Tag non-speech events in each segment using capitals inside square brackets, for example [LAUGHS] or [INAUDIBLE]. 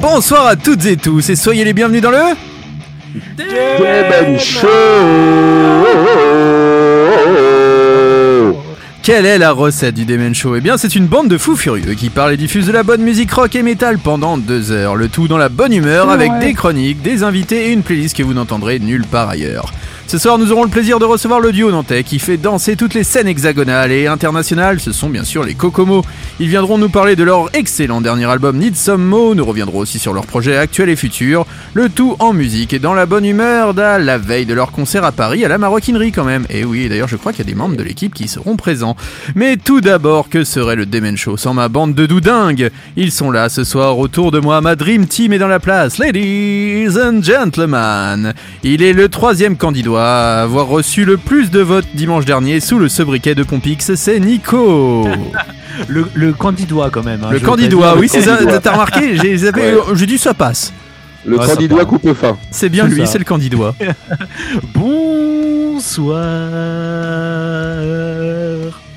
Bonsoir à toutes et tous et soyez les bienvenus dans le Demen Show Quelle est la recette du Demen Show? Eh bien c'est une bande de fous furieux qui parle et diffuse de la bonne musique rock et métal pendant deux heures, le tout dans la bonne humeur avec des chroniques, des invités et une playlist que vous n'entendrez nulle part ailleurs. Ce soir nous aurons le plaisir de recevoir le duo nantais qui fait danser toutes les scènes hexagonales et internationales, ce sont bien sûr les Kokomo. Ils viendront nous parler de leur excellent dernier album Need Some Mo, nous reviendrons aussi sur leurs projets actuels et futurs, le tout en musique et dans la bonne humeur d'à la veille de leur concert à Paris à la maroquinerie quand même. Et oui, d'ailleurs je crois qu'il y a des membres de l'équipe qui seront présents. Mais tout d'abord, que serait le Demen Show sans ma bande de doudingues? Ils sont là ce soir autour de moi, ma Dream Team est dans la place. Ladies and gentlemen, il est le troisième candidat avoir reçu le plus de votes dimanche dernier sous le sobriquet de Pompix, c'est Nico. [LAUGHS] Le, le candidois quand même. hein, le je candidat, oui, c'est ça, candidat. t'as remarqué J'ai j'ai- Ouais. j'ai dit ça passe. Le Ouais, ça candidat part. coupe fin. C'est bien C'est lui, ça. c'est le candidat. [LAUGHS] Bonsoir.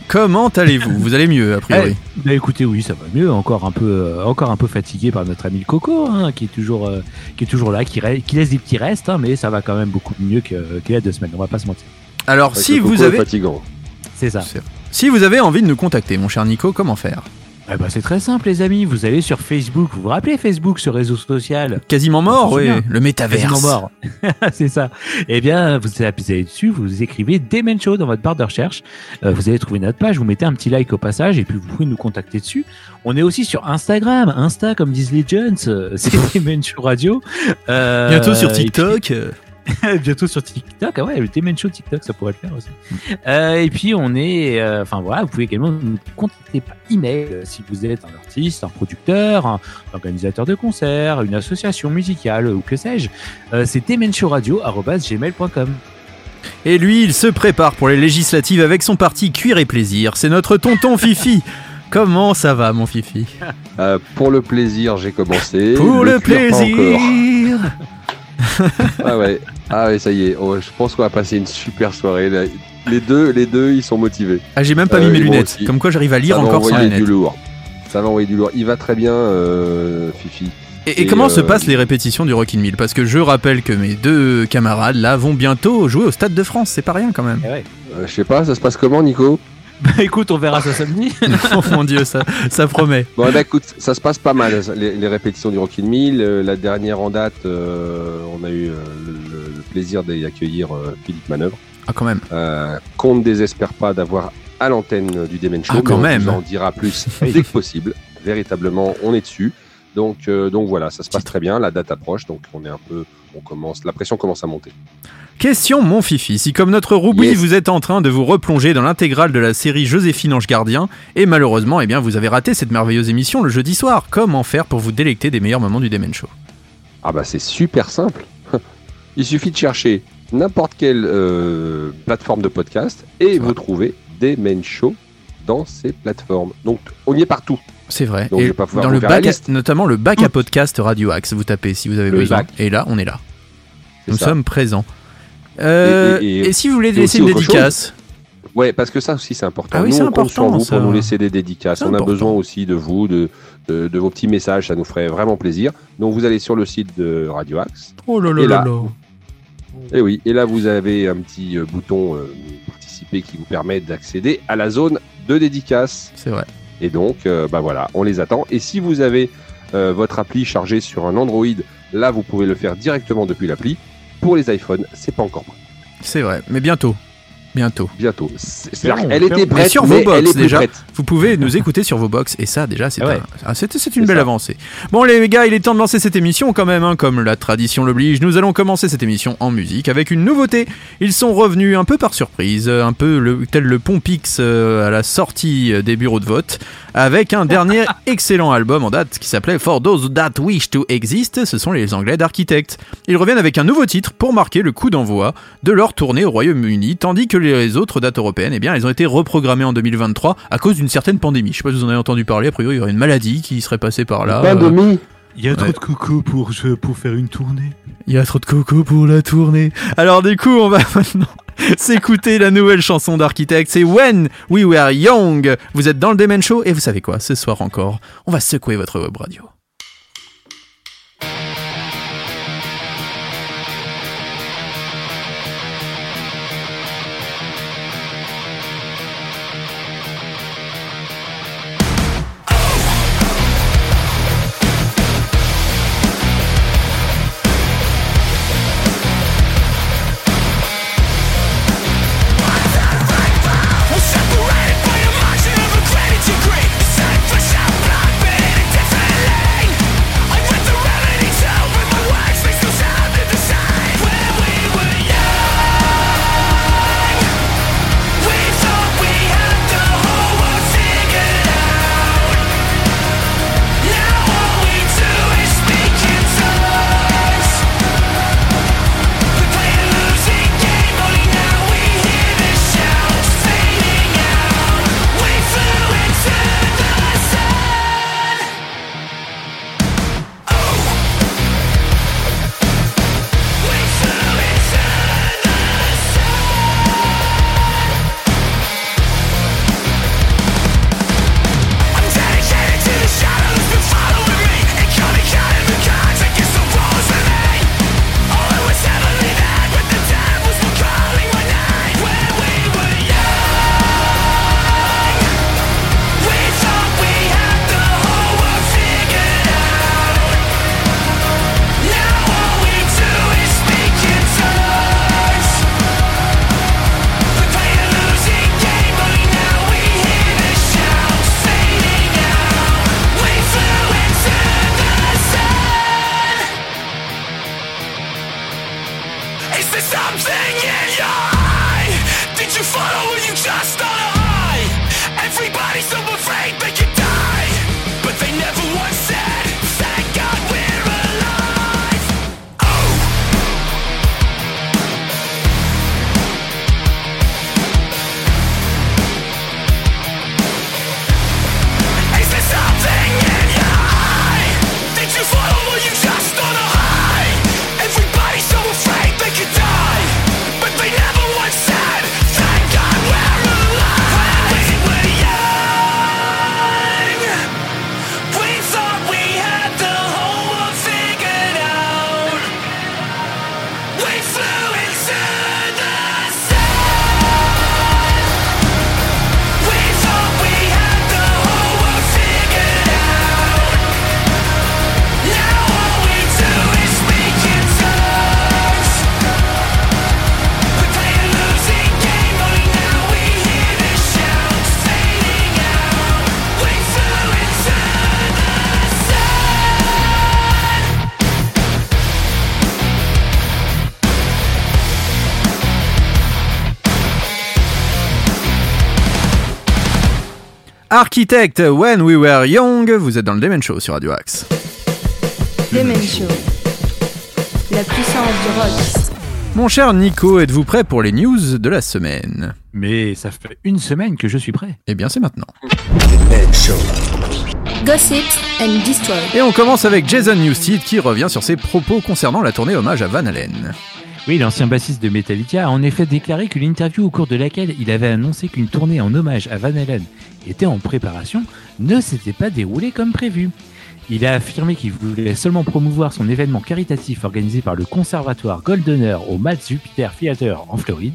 Comment allez-vous? Vous allez mieux, a priori. Eh, bah écoutez, oui, ça va mieux. Encore un peu, euh, encore un peu fatigué par notre ami le Coco, hein, qui est toujours, euh, qui est toujours là, qui, re- qui laisse des petits restes, hein, mais ça va quand même beaucoup mieux que- qu'il y a deux semaines. On va pas se mentir. Alors, Avec si le vous avez... fatigant. C'est ça. Si vous avez envie de nous contacter, mon cher Nico, comment faire? Eh ben, c'est très simple, les amis. Vous allez sur Facebook. Vous vous rappelez Facebook, ce réseau social? Quasiment mort, oui. Le métaverse. Quasiment mort. [LAUGHS] c'est ça. Eh bien, vous allez dessus, vous écrivez Demen Show dans votre barre de recherche. Euh, vous allez trouver notre page, vous mettez un petit like au passage et puis vous pouvez nous contacter dessus. On est aussi sur Instagram, Insta comme disent les jeunes, euh, [LAUGHS] c'est Demen Show Radio. Euh, Bientôt sur TikTok. [LAUGHS] bientôt sur TikTok. Ah ouais, le Demen Show TikTok, ça pourrait le faire aussi. Euh, et puis on est, euh, enfin voilà, vous pouvez également nous contacter par email euh, si vous êtes un artiste, un producteur, un organisateur de concerts, une association musicale ou que sais-je. Euh, c'est demenshowradio@gmail.com. Et lui, il se prépare pour les législatives avec son parti Cuir et Plaisir. C'est notre tonton Fifi. [LAUGHS] Comment ça va, mon Fifi? Euh, pour le plaisir, j'ai commencé. Pour le, cuir, pas encore. plaisir [LAUGHS] [LAUGHS] Ah ouais. Ah ouais, ça y est. Oh, je pense qu'on va passer une super soirée. là. Les deux, les deux, ils sont motivés. Ah, j'ai même pas Euh, mis mes et moi lunettes. aussi. Comme quoi, j'arrive à lire ça encore sans envoyer du lunettes. lourd. Ça va envoyer du lourd. Il va très bien, euh, Fifi. Et, et Et, comment se euh, passent les répétitions du Rockin' Mill? Parce que je rappelle que mes deux camarades là vont bientôt jouer au Stade de France. C'est pas rien quand même. Eh ouais. Euh, je sais pas, ça se passe comment, Nico? Bah écoute, on verra ça samedi. [LAUGHS] oh mon dieu, ça, ça promet. Bon, ben, écoute, ça se passe pas mal, les, les répétitions du Rockin' Mill. Euh, la dernière en date, euh, on a eu euh, le, plaisir d'y accueillir euh, Philippe Manœuvre. Ah, quand même. Euh, qu'on ne désespère pas d'avoir à l'antenne du Demen Show. Ah, quand mais on même. vous en dira plus [LAUGHS] dès que possible. Véritablement, on est dessus. Donc, euh, donc voilà, ça se passe très bien. La date approche, donc on est un peu, on commence, la pression commence à monter. Question mon Fifi, si comme notre Roubi Yes. vous êtes en train de vous replonger dans l'intégrale de la série Joséphine Ange Gardien et malheureusement eh bien vous avez raté cette merveilleuse émission le jeudi soir, comment faire pour vous délecter des meilleurs moments du Demen Show? Ah bah c'est super simple. [LAUGHS] Il suffit de chercher n'importe quelle euh, plateforme de podcast et vous trouvez Demen Show dans ces plateformes. Donc on y est partout. C'est vrai. Donc, et je vais pas pouvoir dans le bac, à- notamment le bac à podcast Radio Axe, vous tapez si vous avez Le besoin. bac. Et là, on est là. Nous ça. sommes présents. Euh, Et- et, et- et- si vous voulez laisser une dédicace, Ouais, parce que ça aussi c'est important. Ah oui, nous c'est on compte sur important, vous ça. pour nous laisser des dédicaces. On a important. besoin aussi de vous, de, de, de vos petits messages, ça nous ferait vraiment plaisir. Donc vous allez sur le site de Radio Axe. oh là là là, là là. Et oui, et là vous avez un petit euh, bouton euh, participer qui vous permet d'accéder à la zone de dédicaces. C'est vrai. Et donc, euh, bah voilà, on les attend. Et si vous avez euh, votre appli chargée sur un Android, là, vous pouvez le faire directement depuis l'appli. Pour les iPhones, c'est pas encore. C'est vrai. Mais bientôt. Bientôt. Bientôt. C'est- c'est-à-dire qu'elle était faire- Mais prête, sur mais vos box, elle est plus déjà. prête. Vous pouvez nous écouter sur vos box et ça déjà c'est Ah ouais. un- ah, c'est c'est une belle ça. avancée. Bon les gars, il est temps de lancer cette émission quand même, hein, comme la tradition l'oblige. Nous allons commencer cette émission en musique avec une nouveauté. Ils sont revenus un peu par surprise, un peu le, tel le Pompix euh, à la sortie euh, des bureaux de vote, avec un dernier [LAUGHS] excellent album en date qui s'appelait For Those That Wish to Exist. Ce sont les Anglais d'Architect. Ils reviennent avec un nouveau titre pour marquer le coup d'envoi de leur tournée au Royaume-Uni, tandis que les autres dates européennes, eh bien, elles ont été reprogrammées en 2023 à cause d'une certaine pandémie. Je sais pas si vous en avez entendu parler. A priori, il y aurait une maladie qui serait passée par là. Pain de Euh. Il y a trop trop de coco pour, pour faire une tournée. Il y a trop de coco pour la tournée. Alors du coup, on va [LAUGHS] maintenant s'écouter la nouvelle chanson d'Architect. C'est When We Were Young. Vous êtes dans le Demen Show et vous savez quoi? Ce soir encore, on va secouer votre web radio. Architect, When We Were Young. Vous êtes dans le Demen Show sur Radio Axe. Demen Show. La puissance du rock. Mon cher Nico, êtes-vous prêt pour les news de la semaine? Mais ça fait une semaine que je suis prêt. Eh bien, c'est maintenant. Gossip and Destroy. Et on commence avec Jason Newsted qui revient sur ses propos concernant la tournée hommage à Van Halen. Oui, l'ancien bassiste de Metallica a en effet déclaré que l'interview au cours de laquelle il avait annoncé qu'une tournée en hommage à Van Halen était en préparation ne s'était pas déroulée comme prévu. Il a affirmé qu'il voulait seulement promouvoir son événement caritatif organisé par le conservatoire Goldener au Malt Jupiter Theater en Floride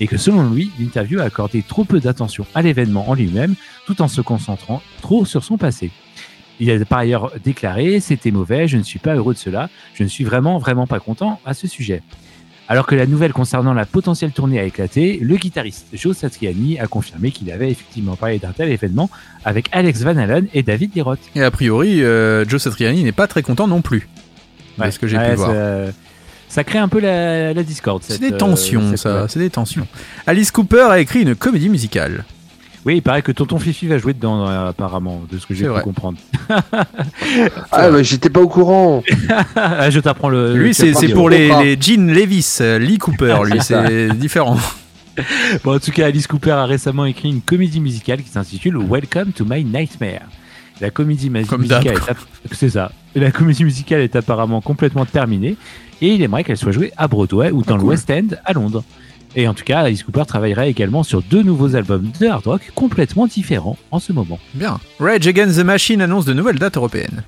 et que selon lui, l'interview a accordé trop peu d'attention à l'événement en lui-même tout en se concentrant trop sur son passé. Il a par ailleurs déclaré C'était mauvais, je ne suis pas heureux de cela, je ne suis vraiment, vraiment pas content à ce sujet. Alors que la nouvelle concernant la potentielle tournée a éclaté, le guitariste Joe Satriani a confirmé qu'il avait effectivement parlé d'un tel événement avec Alex Van Halen et David Liroth. Et a priori, euh, Joe Satriani n'est pas très content non plus. de ce que j'ai Ouais, pu voir. ça- crée un peu la, la discorde. C'est des euh, tensions, cette ça. C'est des tensions. Alice Cooper a écrit une comédie musicale. Oui, il paraît que Tonton Fifi va jouer dedans, euh, apparemment, de ce que j'ai pu vrai. comprendre. [LAUGHS] Ah, bah, j'étais pas au courant. [LAUGHS] Ah, je t'apprends le. Lui, c'est pour les, les Gene Levis, euh, Lee Cooper. Lui, C'est différent. [LAUGHS] Bon, en tout cas, Alice Cooper a récemment écrit une comédie musicale qui s'intitule Welcome to My Nightmare. La comédie musicale c'est ça. La comédie musicale est apparemment complètement terminée et il aimerait qu'elle soit jouée à Broadway ou dans le cool. West End à Londres. Et en tout cas, Alice Cooper travaillera également sur deux nouveaux albums de hard rock complètement différents en ce moment. Bien. Rage Against the Machine annonce de nouvelles dates européennes.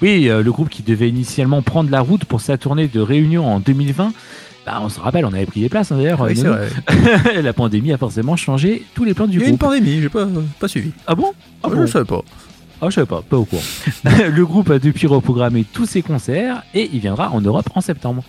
Oui, euh, le groupe qui devait initialement prendre la route pour sa tournée de réunion en 2020, bah, on se rappelle, on avait pris les places hein, d'ailleurs. Oui, euh, [LAUGHS] la pandémie a forcément changé tous les plans du Il y a une groupe. pandémie, j'ai pas, pas suivi. Ah bon? Ah Je bon? ne savais pas. Ah, je savais pas, pas au courant. [LAUGHS] le groupe a depuis reprogrammé tous ses concerts et il viendra en Europe en septembre.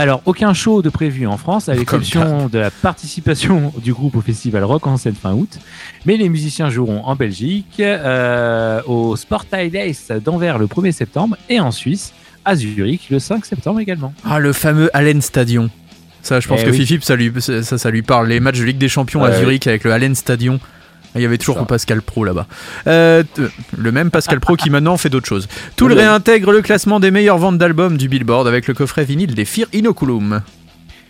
Alors, aucun show de prévu en France, à l'exception de la participation [LAUGHS] du groupe au festival Rock en scène fin août. Mais les musiciens joueront en Belgique, euh, au Sportile Days d'Anvers le 1er septembre et en Suisse, à Zurich le 5 septembre également. Ah, le fameux Allen Stadion. Ça, je pense Eh que oui. Fifi, ça, lui, ça, ça lui parle. Les matchs de Ligue des Champions à. Zurich avec le Allen Stadion. Il y avait toujours. Pascal Pro là-bas. Euh, t- le même Pascal Pro qui [LAUGHS] maintenant fait d'autres choses. Tool Oui. réintègre le classement des meilleures ventes d'albums du Billboard avec le coffret vinyle des Fear Inoculum.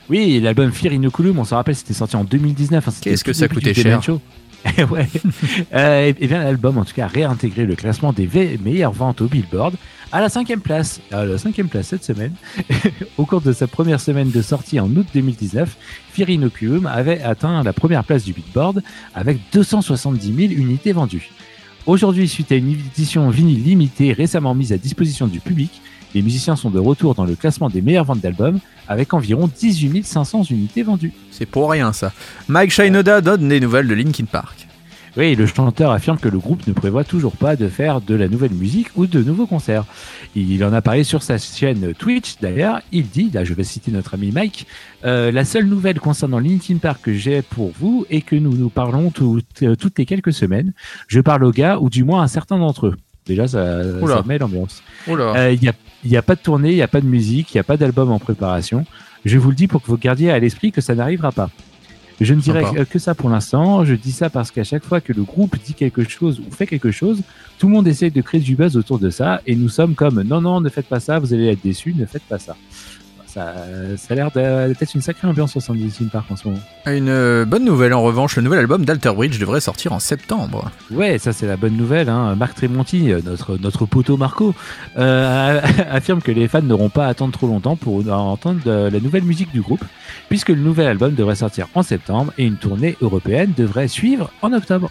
Oui, l'album Fear Inoculum, on se rappelle, c'était sorti en 2019. hein, Qu'est-ce que ça coûtait cher. Eh. Euh, et, bien l'album, en tout cas, a réintégré le classement des meilleures ventes au Billboard à la cinquième place. À la cinquième place cette semaine, [LAUGHS] au cours de sa première semaine de sortie en août 2019, Fear avait atteint la première place du Billboard avec 270 000 unités vendues. Aujourd'hui, suite à une édition vinyle limitée récemment mise à disposition du public, les musiciens sont de retour dans le classement des meilleures ventes d'albums avec environ 18 500 unités vendues. C'est pour rien ça. Mike Shinoda donne des nouvelles de Linkin Park. Oui, le chanteur affirme que le groupe ne prévoit toujours pas de faire de la nouvelle musique ou de nouveaux concerts. Il en a parlé sur sa chaîne Twitch d'ailleurs. Il dit, là je vais citer notre ami Mike, euh, la seule nouvelle concernant Linkin Park que j'ai pour vous est que nous nous parlons tout- euh, toutes les quelques semaines. Je parle aux gars, ou du moins à certains d'entre eux. Déjà, ça, ça met l'ambiance. Euh, Il n'y a, il y a pas de tournée, il n'y a pas de musique, il n'y a pas d'album en préparation. Je vous le dis pour que vous gardiez à l'esprit que ça n'arrivera pas. Je ne dirai Sympa. que ça pour l'instant. Je dis ça parce qu'à chaque fois que le groupe dit quelque chose ou fait quelque chose, tout le monde essaye de créer du buzz autour de ça et nous sommes comme non, non, ne faites pas ça, vous allez être déçus, ne faites pas ça. Ça, ça a l'air de- d'être une sacrée ambiance au sein de Linkin Park en ce moment. Une euh, bonne nouvelle en revanche, le nouvel album d'Alter Bridge devrait sortir en septembre. Ouais, ça c'est la bonne nouvelle. Hein. Marc Tremonti, euh, notre notre poteau Marco, euh, [LAUGHS] affirme que les fans n'auront pas à attendre trop longtemps pour entendre euh, la nouvelle musique du groupe, puisque le nouvel album devrait sortir en septembre et une tournée européenne devrait suivre en octobre.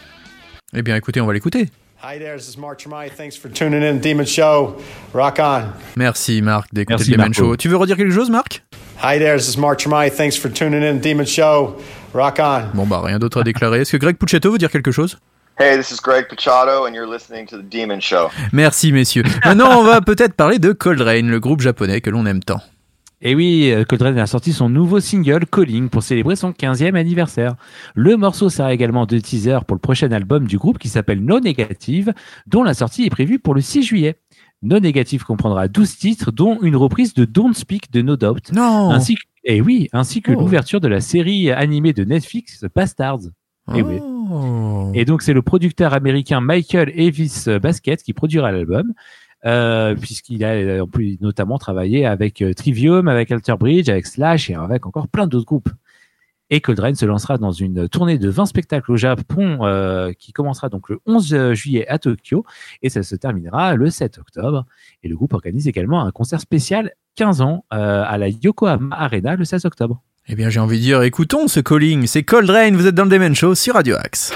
Eh bien écoutez, on va l'écouter. Hi there, this is Mark Tremai. Thanks for tuning in. Demon Show. Rock on. Merci Marc d'écouter le Marco. Show. Tu veux redire quelque chose Marc? Hi there, this is Mark Tremai. Thanks for tuning in. Demon Show. Rock on. Bon bah rien d'autre à déclarer. Est-ce que Greg Puccetto veut dire quelque chose? Hey, this is Greg Pachado, and you're listening to The Demon Show. Merci messieurs. Maintenant on va peut-être parler de Cold Rain, le groupe japonais que l'on aime tant. Et oui, euh, Cold Rain a sorti son nouveau single Calling pour célébrer son 15e anniversaire. Le morceau sert également de teaser pour le prochain album du groupe qui s'appelle No Negative, dont la sortie est prévue pour le 6 juillet. No Negative comprendra 12 titres, dont une reprise de Don't Speak de No Doubt, Non ainsi que, et oui, ainsi que Oh. l'ouverture de la série animée de Netflix Bastards. Eh oui. Oh. Et donc c'est le producteur américain Michael Evis Basket qui produira l'album, euh, puisqu'il a euh, en plus notamment travaillé avec euh, Trivium, avec Alter Bridge, avec Slash et avec encore plein d'autres groupes. Et Cold Rain se lancera dans une tournée de 20 spectacles au Japon qui commencera donc le 11 juillet à Tokyo et ça se terminera le 7 octobre. Et le groupe organise également un concert spécial 15 ans à la Yokohama Arena le 16 octobre. Eh bien j'ai envie de dire, écoutons ce calling. C'est Cold Rain, vous êtes dans le Demen Show sur Radio Axe.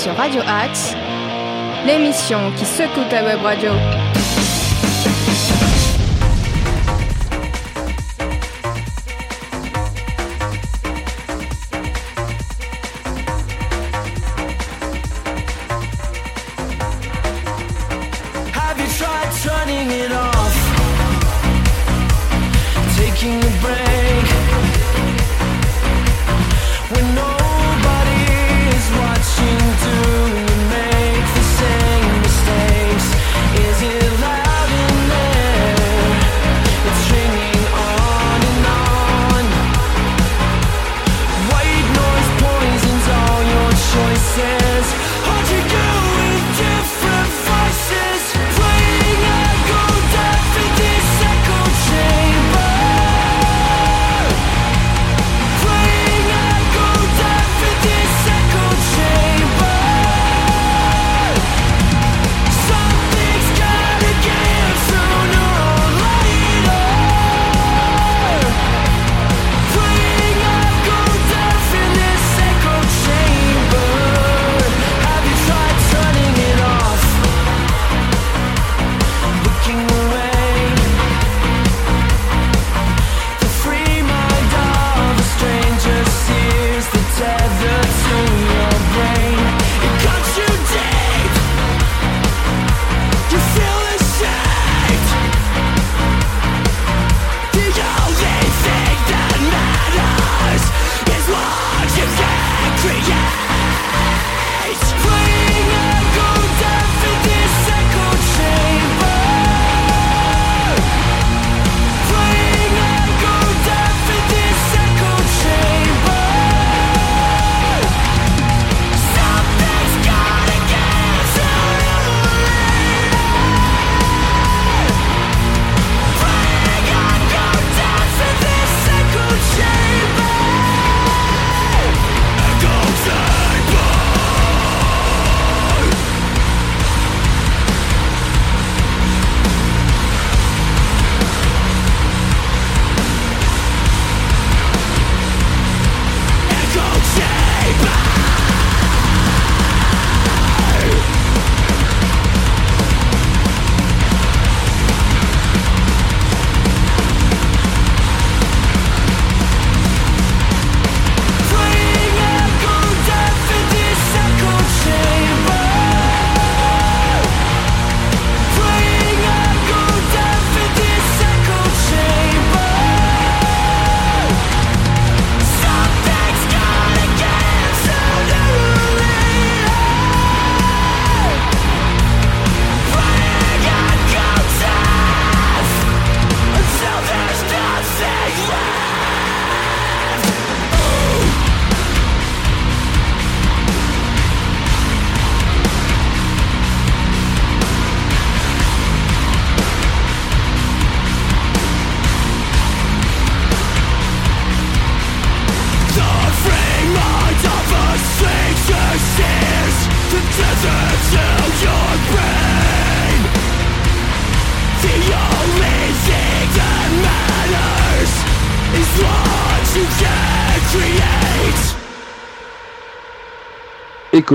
Sur Radio Axe, l'émission qui secoue ta web radio.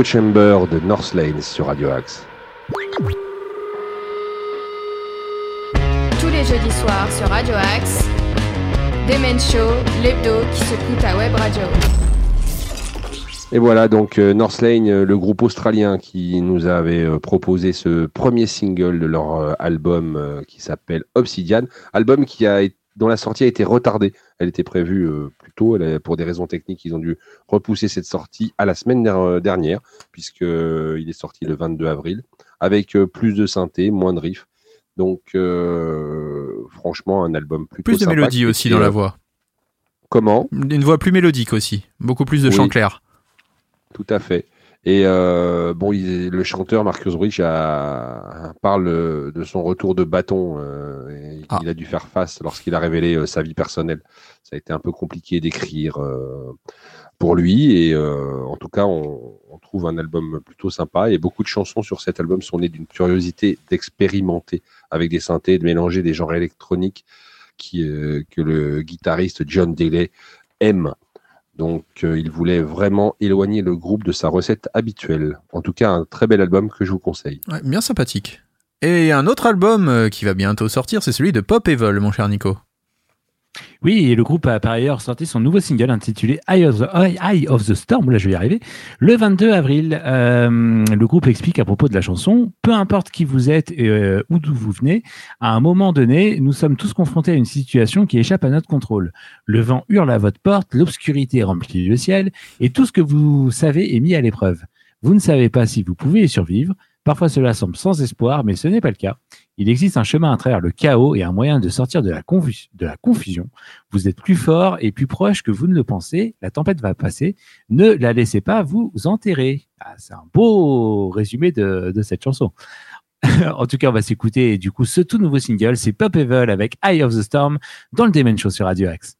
Chamber de North Lane sur Radio Axe. Tous les jeudis soirs sur Radio Axe, Demen Show, l'hebdo qui secoue ta web radio. Et voilà donc euh, North Lane, euh, le groupe australien qui nous avait euh, proposé ce premier single de leur album qui s'appelle Obsidian, album qui a dont la sortie a été retardée. Elle était prévue tôt, pour des raisons techniques, ils ont dû repousser cette sortie à la semaine der- dernière puisque euh, il est sorti le 22 avril avec euh, plus de synthé, moins de riffs. Donc euh, franchement un album plutôt Plus de sympa mélodie aussi dans la euh, voix. Comment? Une voix plus mélodique aussi. Beaucoup plus de Oui. chant clair. Tout à fait. Et euh, bon, il- le chanteur Marcus Rich a, parle de son retour de bâton. euh, et Ah. Il a dû faire face lorsqu'il a révélé euh, sa vie personnelle. Ça a été un peu compliqué d'écrire euh, pour lui. Et euh, en tout cas, on, trouve un album plutôt sympa. Et beaucoup de chansons sur cet album sont nées d'une curiosité d'expérimenter avec des synthés, de mélanger des genres électroniques euh, que le guitariste John Daly aime. Donc il voulait vraiment éloigner le groupe de sa recette habituelle. En tout cas, un très bel album que je vous conseille. Bien sympathique. Et un autre album qui va bientôt sortir, c'est celui de Pop Evil, mon cher Nico. Oui, et le groupe a par ailleurs sorti son nouveau single intitulé Eye of the, Storm, là je vais y arriver, le 22 avril. Euh, le groupe explique à propos de la chanson, peu importe qui vous êtes et euh, où d'où vous venez, à un moment donné, nous sommes tous confrontés à une situation qui échappe à notre contrôle. Le vent hurle à votre porte, l'obscurité remplit le ciel, et tout ce que vous savez est mis à l'épreuve. Vous ne savez pas si vous pouvez y survivre. Parfois cela semble sans espoir, mais ce n'est pas le cas. Il existe un chemin à travers le chaos et un moyen de sortir de la, confusion. Vous êtes plus fort et plus proche que vous ne le pensez. La tempête va passer. Ne la laissez pas vous enterrer. Ah, c'est un beau résumé de, de cette chanson. [LAUGHS] en tout cas, on va s'écouter du coup ce tout nouveau single. C'est Pop Evil avec Eye of the Storm dans le Demon Show sur Radio X.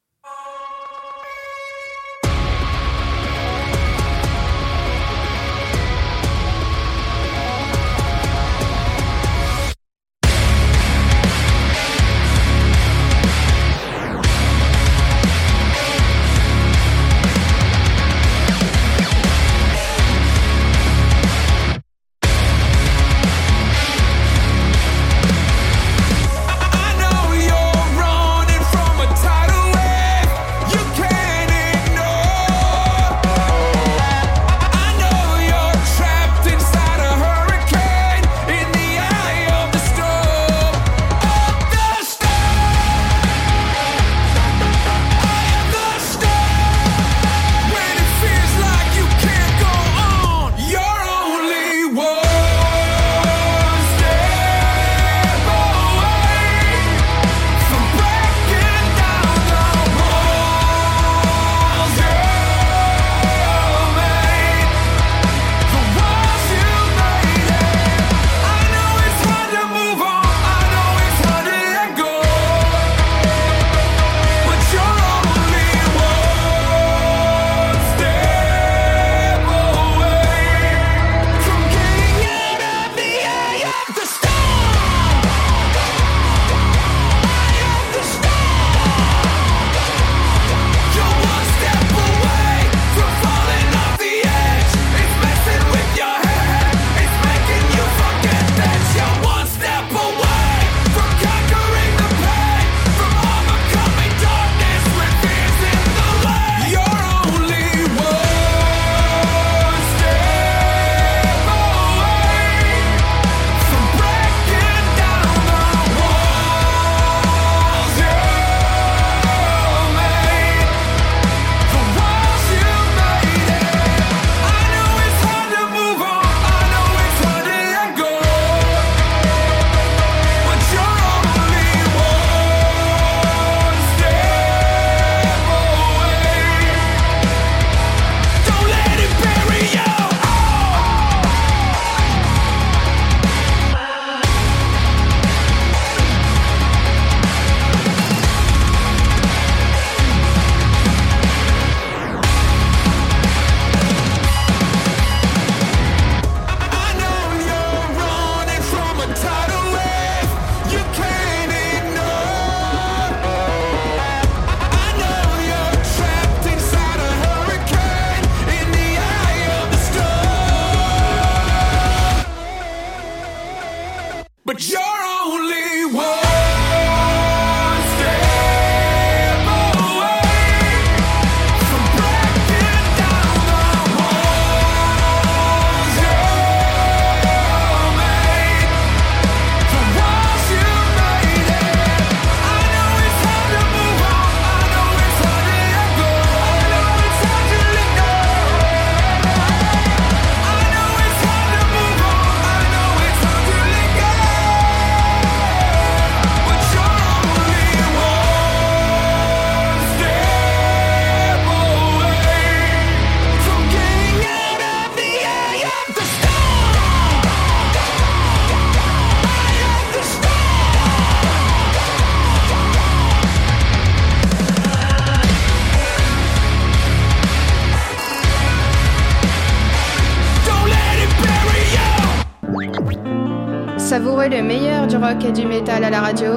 rock et du métal à la radio.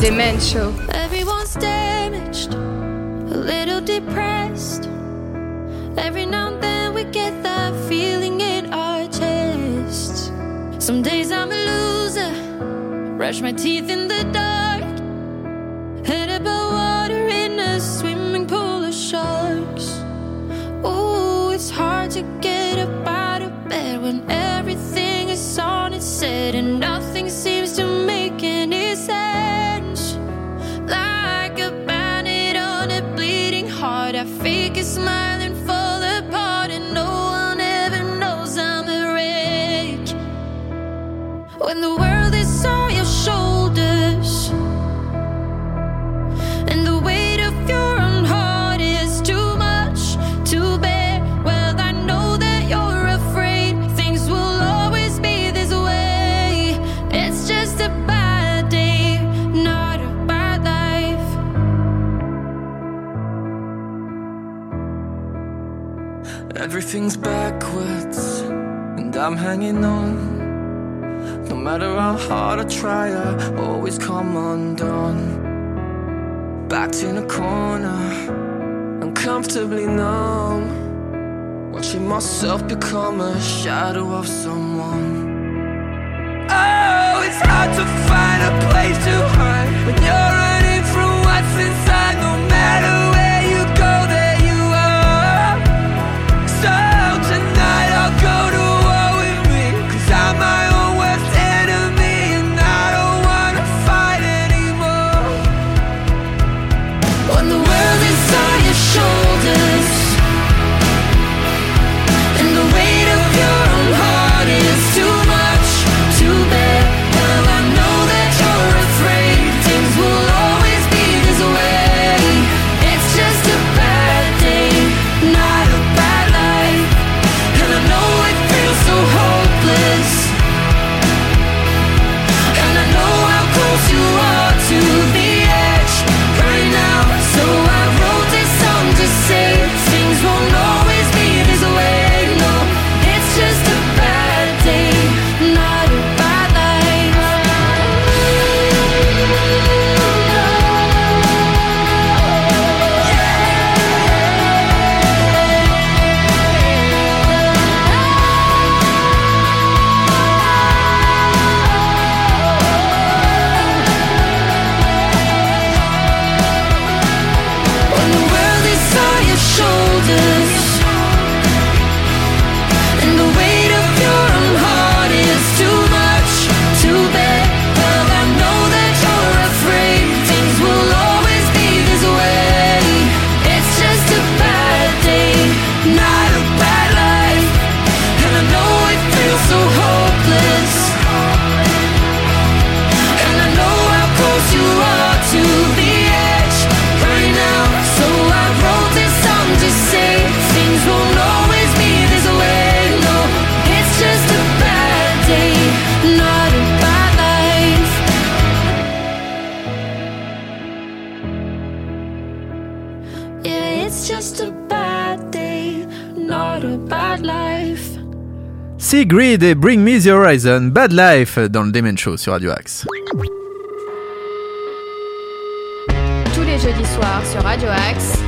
The Man Show. Everyone's damaged, a little depressed. Every now and then we get that feeling in our chest. Some days I'm a loser, brush my teeth in the Everything's backwards, and I'm hanging on. No matter how hard I try, I always come undone. Backed in a corner, uncomfortably numb. Watching myself become a shadow of someone. Oh, it's hard to find a place to hide when you're running from what's inside. Bring Me the Horizon, Bad Life dans le Demen Show sur Radio Axe. Tous les jeudis soirs sur Radio Axe,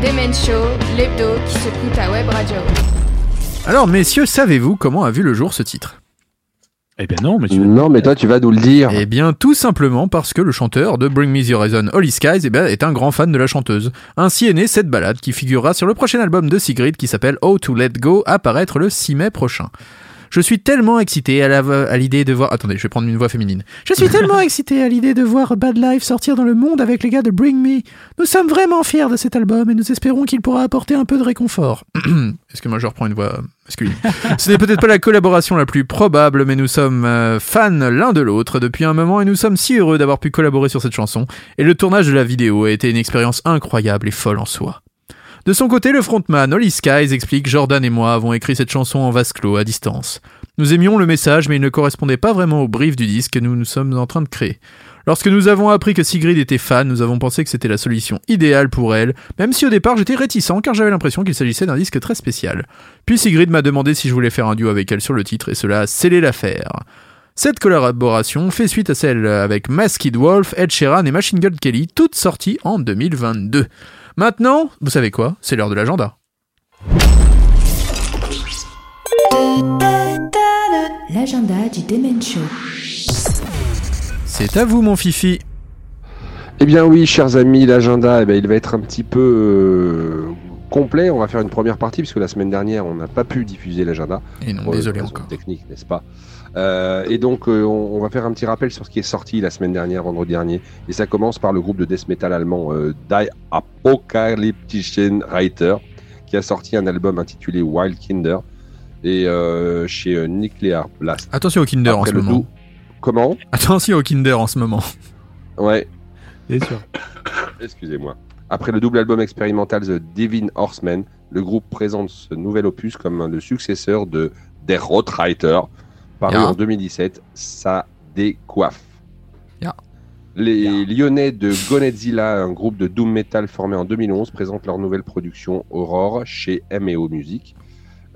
Demen Show, l'hebdo qui secoue ta web radio. Alors messieurs, savez-vous comment a vu le jour ce titre? Eh ben non, mais tu Non, mais toi, tu vas nous le dire. Eh bien, tout simplement parce que le chanteur de Bring Me the Horizon, Holly Skies, eh ben, est un grand fan de la chanteuse. Ainsi est née cette balade qui figurera sur le prochain album de Sigrid qui s'appelle How to Let Go, à paraître le 6 mai prochain. Je suis tellement excité à l'idée de voir. Attendez, je vais prendre une voix féminine. Je suis tellement [LAUGHS] excité à l'idée de voir Bad Life sortir dans le monde avec les gars de Bring Me. Nous sommes vraiment fiers de cet album et nous espérons qu'il pourra apporter un peu de réconfort. [CLEARS THROAT] Est-ce que moi je reprends une voix masculine? [LAUGHS] Ce n'est peut-être pas la collaboration la plus probable, mais nous sommes euh, fans l'un de l'autre depuis un moment et nous sommes si heureux d'avoir pu collaborer sur cette chanson. Et le tournage de la vidéo a été une expérience incroyable et folle en soi. De son côté, le frontman Holly Skies explique Jordan et moi avons écrit cette chanson en vase clos à distance. Nous aimions le message, mais il ne correspondait pas vraiment au brief du disque que nous nous sommes en train de créer. Lorsque nous avons appris que Sigrid était fan, nous avons pensé que c'était la solution idéale pour elle, même si au départ j'étais réticent car j'avais l'impression qu'il s'agissait d'un disque très spécial. Puis Sigrid m'a demandé si je voulais faire un duo avec elle sur le titre et cela a scellé l'affaire. Cette collaboration fait suite à celle avec Masked Wolf, Ed Sheeran et Machine Gun Kelly, toutes sorties en 2022. Maintenant, vous savez quoi? C'est l'heure de l'agenda. L'agenda du Demen Show. C'est à vous, mon Fifi. Eh bien oui, chers amis, l'agenda, eh ben, il va être un petit peu euh, complet. On va faire une première partie, puisque la semaine dernière, on n'a pas pu diffuser l'agenda. Et non, désolé encore. techniques, n'est-ce pas? Euh, Et donc, euh, on, on va faire un petit rappel sur ce qui est sorti la semaine dernière, vendredi dernier. Et ça commence par le groupe de death metal allemand euh, Die Apokalyptischen Reiter, qui a sorti un album intitulé Wild Kinder, et euh, chez euh, Nuclear Blast. Attention au Kinder en ce moment. Comment? Attention au Kinder en ce moment. Ouais, Bien sûr. Excusez-moi. Après le double album expérimental The Divine Horseman, le groupe présente ce nouvel opus comme le successeur de Der Rotreiter, paru en 2017. Ça décoiffe. Les Lyonnais de Gonetzilla, un groupe de doom metal formé en 2011, présentent leur nouvelle production Aurore chez M&O Music.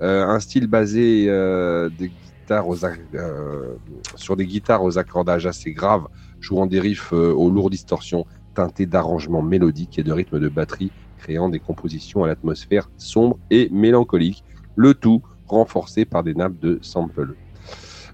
Euh, un style basé euh, des guitares aux euh, sur des guitares aux accordages assez graves, jouant des riffs aux lourdes distorsions teintés d'arrangements mélodiques et de rythmes de batterie, créant des compositions à l'atmosphère sombre et mélancolique, le tout renforcé par des nappes de sample.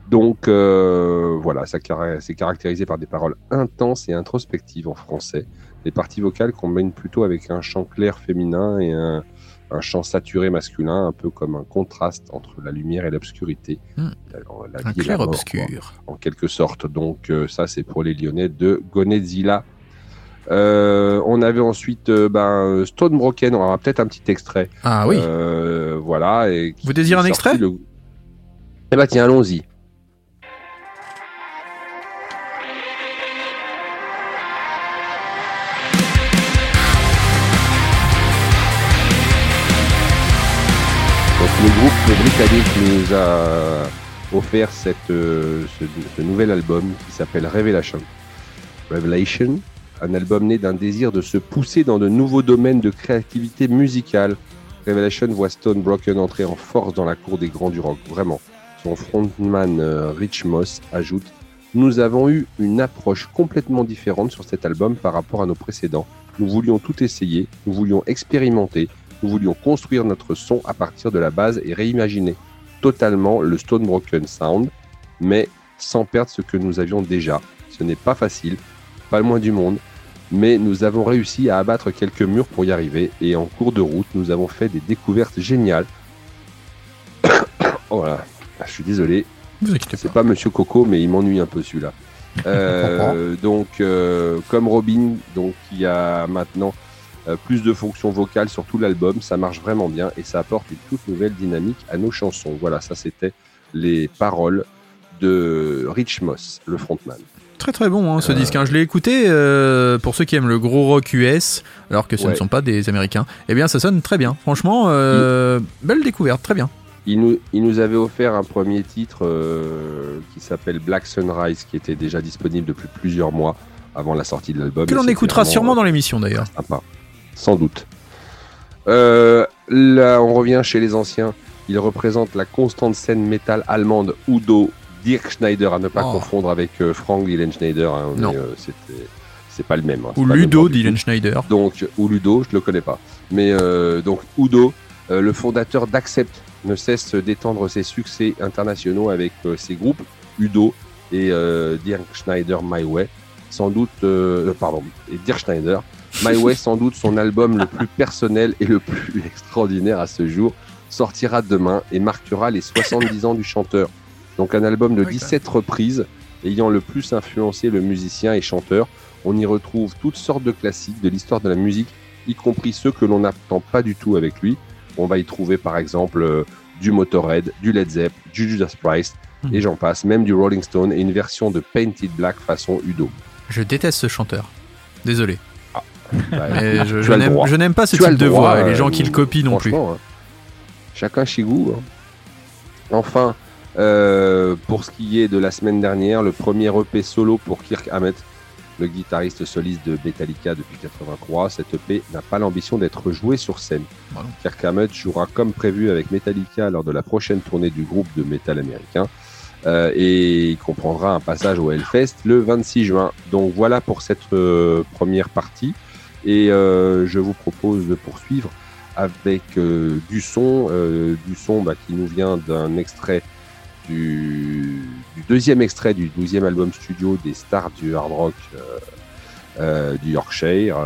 Donc euh, voilà, ça c'est caractérisé par des paroles intenses et introspectives en français. Les parties vocales combinent plutôt avec un chant clair féminin et un, un chant saturé masculin, un peu comme un contraste entre la lumière et l'obscurité. Hmm. La Un la mort, quoi clair-obscur. en quelque sorte. Donc euh, ça, c'est pour les Lyonnais de Gonetzilla. Euh, on avait ensuite euh, ben, Stone Broken, on aura peut-être un petit extrait. Ah oui. Euh, voilà. Et Vous désirez un extrait? le- Eh ben tiens, allons-y. Le groupe britannique nous a offert cette, euh, ce, nouvel album qui s'appelle Revelation. Revelation, un album né d'un désir de se pousser dans de nouveaux domaines de créativité musicale. Revelation voit Stone Broken entrer en force dans la cour des grands du rock, vraiment. Son frontman euh, Rich Moss ajoute Nous avons eu une approche complètement différente sur cet album par rapport à nos précédents. Nous voulions tout essayer, nous voulions expérimenter, nous voulions construire notre son à partir de la base et réimaginer totalement le Stone Broken Sound, mais sans perdre ce que nous avions déjà. Ce n'est pas facile, pas le moins du monde, mais nous avons réussi à abattre quelques murs pour y arriver et en cours de route, nous avons fait des découvertes géniales. [COUGHS] oh là, je suis désolé, c'est pas. pas Monsieur Coco, mais il m'ennuie un peu celui-là. [LAUGHS] Euh, donc, euh, comme Robin, donc qui a maintenant euh, plus de fonctions vocales sur tout l'album, ça marche vraiment bien et ça apporte une toute nouvelle dynamique à nos chansons. Voilà, ça c'était les paroles de Rich Moss, le frontman. Très très bon hein, ce Euh. disque. hein. Je l'ai écouté euh, pour ceux qui aiment le gros rock US, alors que ce ne sont pas des Américains. Eh bien, ça sonne très bien. Franchement, belle découverte, très bien. Il nous, il nous avait offert un premier titre qui s'appelle Black Sunrise, qui était déjà disponible depuis plusieurs mois avant la sortie de l'album. Que l'on écoutera sûrement dans l'émission d'ailleurs. sympa. Sans doute. Euh, là, on revient chez les anciens. Il représente la constante scène métal allemande Udo Dirk Schneider, à ne pas Oh. confondre avec euh, Frank Dylan Schneider. hein, Non. euh, c'était- c'est pas le même. hein, Ou Ludo Dylan. Schneider. Donc, ou Ludo, je le connais pas. Mais donc, Udo, le fondateur d'Accept, ne cesse d'étendre ses succès internationaux avec ses groupes Udo et Dirk Schneider My Way. Sans doute, pardon, et Dirk Schneider. My Way, sans doute son album le plus personnel et le plus [LAUGHS] extraordinaire à ce jour, sortira demain et marquera les 70 ans du chanteur. Donc un album de Oui, 17 reprises ayant le plus influencé le musicien et chanteur. On y retrouve toutes sortes de classiques de l'histoire de la musique, y compris ceux que l'on n'attend pas du tout avec lui. On va y trouver par exemple euh, du Motorhead, du Led Zepp, du Judas Priest, Mhm. et j'en passe, même du Rolling Stone et une version de Painted Black façon Udo. Je déteste ce chanteur. Désolé. Bah, je, n'aime- pas ce Tu type de droit, voix et les euh, gens qui le copient non plus. hein. Chacun chez goût. hein. Enfin, euh, pour ce qui est de la semaine dernière, le premier EP solo pour Kirk Hammett, le guitariste soliste de Metallica depuis 83. Cet EP n'a pas l'ambition d'être joué sur scène. Bah. Kirk Hammett jouera comme prévu avec Metallica lors de la prochaine tournée du groupe de métal américain. Euh, et il comprendra un passage au Hellfest le 26 juin. Donc voilà pour cette euh, première partie. Et euh, je vous propose de poursuivre avec euh, du son, euh, du son bah, qui nous vient d'un extrait du, deuxième extrait du 12e album studio des stars du hard rock du Yorkshire,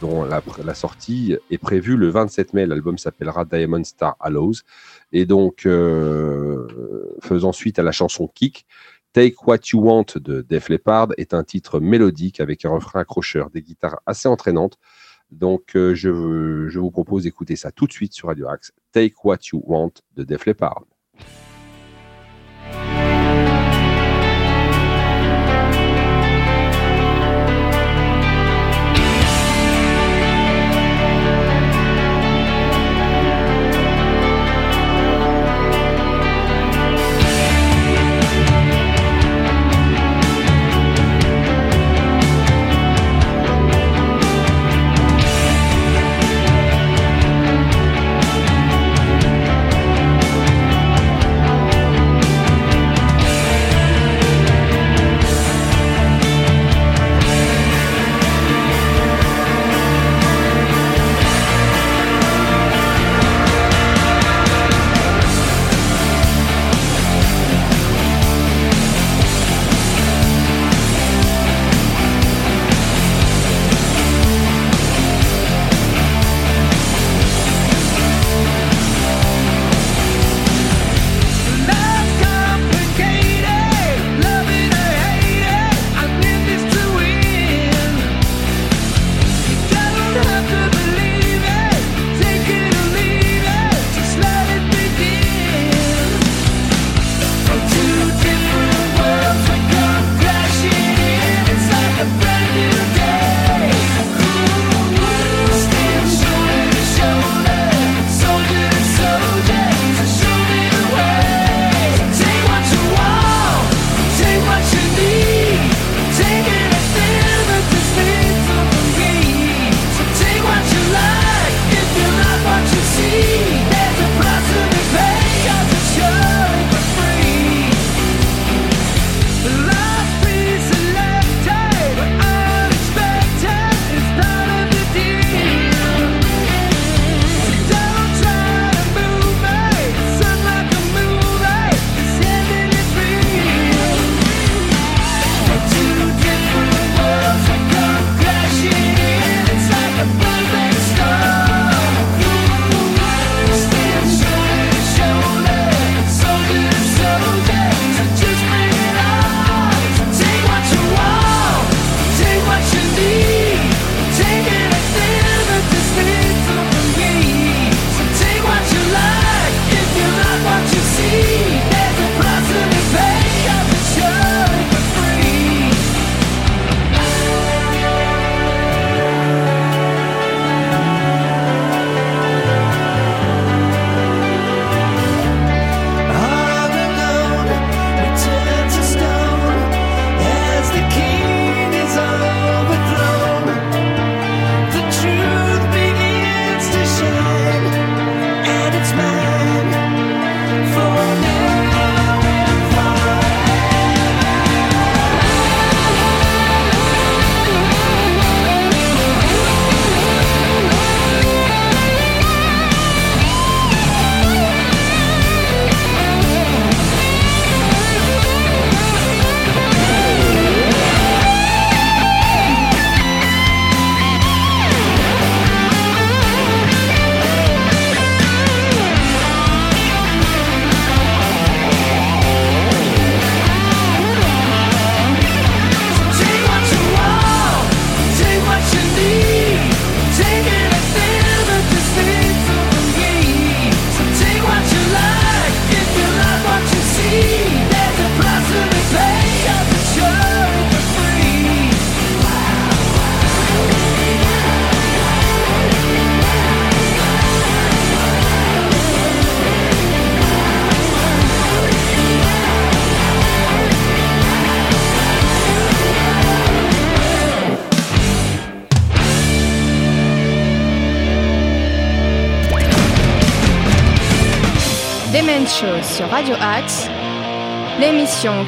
dont la, sortie est prévue le 27 mai. L'album s'appellera Diamond Star Hallows. Et donc, faisant suite à la chanson Kick, Take What You Want de Def Leppard est un titre mélodique avec un refrain accrocheur, des guitares assez entraînantes. Donc, euh, je, je vous propose d'écouter ça tout de suite sur Radio Axe. Take What You Want de Def Leppard.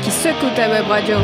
Qui secoue ta web radio.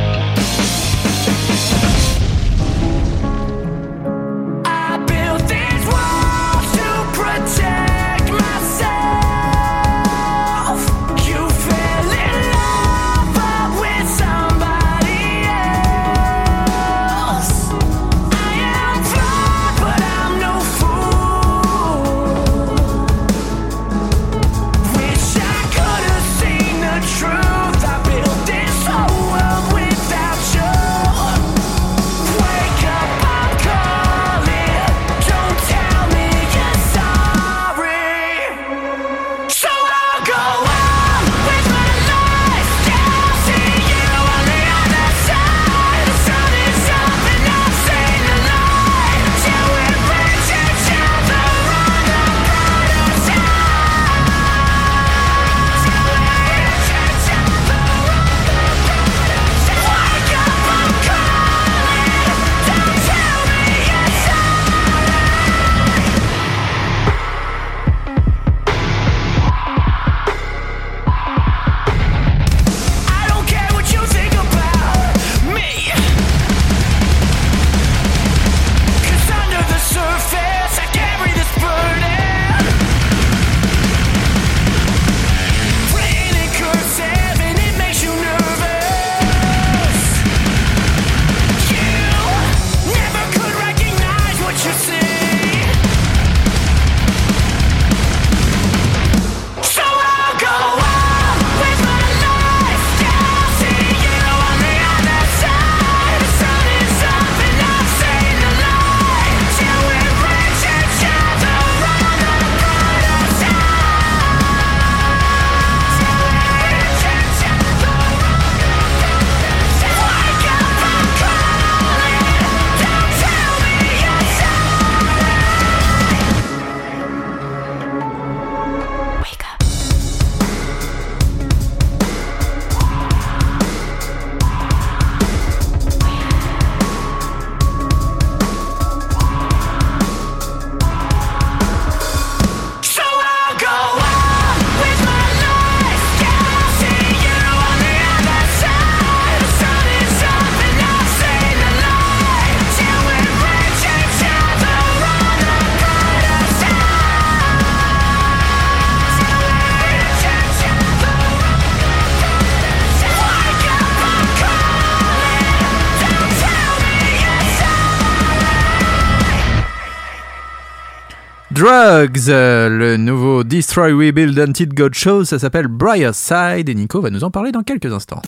Drugs, euh, le nouveau Destroy, Rebuild, Until God Show, ça s'appelle Briar Side et Nico va nous en parler dans quelques instants.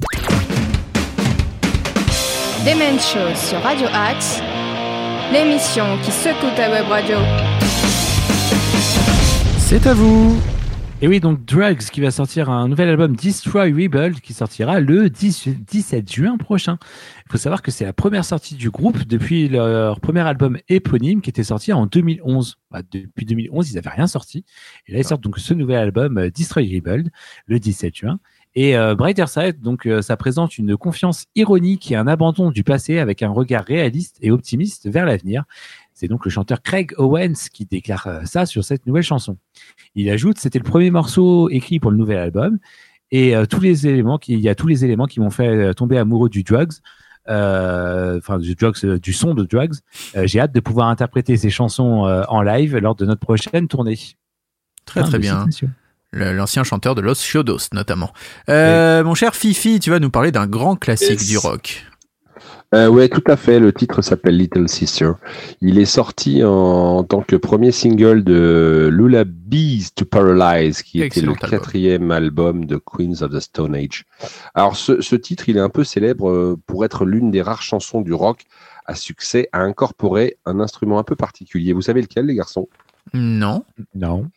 Demen Show sur Radio Axe, l'émission qui secoue ta web radio. C'est à vous. Et oui, donc Drugs qui va sortir un nouvel album Destroy Rebuild qui sortira le 10 17 juin prochain. Il faut savoir que c'est la première sortie du groupe depuis leur premier album éponyme qui était sorti en 2011. Bah, depuis 2011, ils n'avaient rien sorti. Et là, ils sortent donc ce nouvel album euh, Destroy Rebuild le 17 juin. Et euh, Brighter Side, donc, euh, ça présente une confiance ironique et un abandon du passé avec un regard réaliste et optimiste vers l'avenir. C'est donc le chanteur Craig Owens qui déclare euh, ça sur cette nouvelle chanson. Il ajoute, c'était le premier morceau écrit pour le nouvel album et euh, tous les éléments qui, il y a tous les éléments qui m'ont fait euh, tomber amoureux du drugs, euh, enfin du drugs, euh, du son de drugs. Euh, J'ai hâte de pouvoir interpréter ces chansons euh, en live lors de notre prochaine tournée. Très Ah, très mais bien. L'ancien chanteur de Los Chiodos notamment. Euh, Mon cher Fifi, tu vas nous parler d'un grand classique Yes. du rock. Euh, ouais, tout à fait. Le titre s'appelle Little Sister. Il est sorti en, en tant que premier single de Lullabies to Paralyze, qui était le album. quatrième album de Queens of the Stone Age. Alors, ce, ce titre, il est un peu célèbre euh, pour être l'une des rares chansons du rock à succès à incorporer un instrument un peu particulier. Vous savez lequel, les garçons? Non. Non.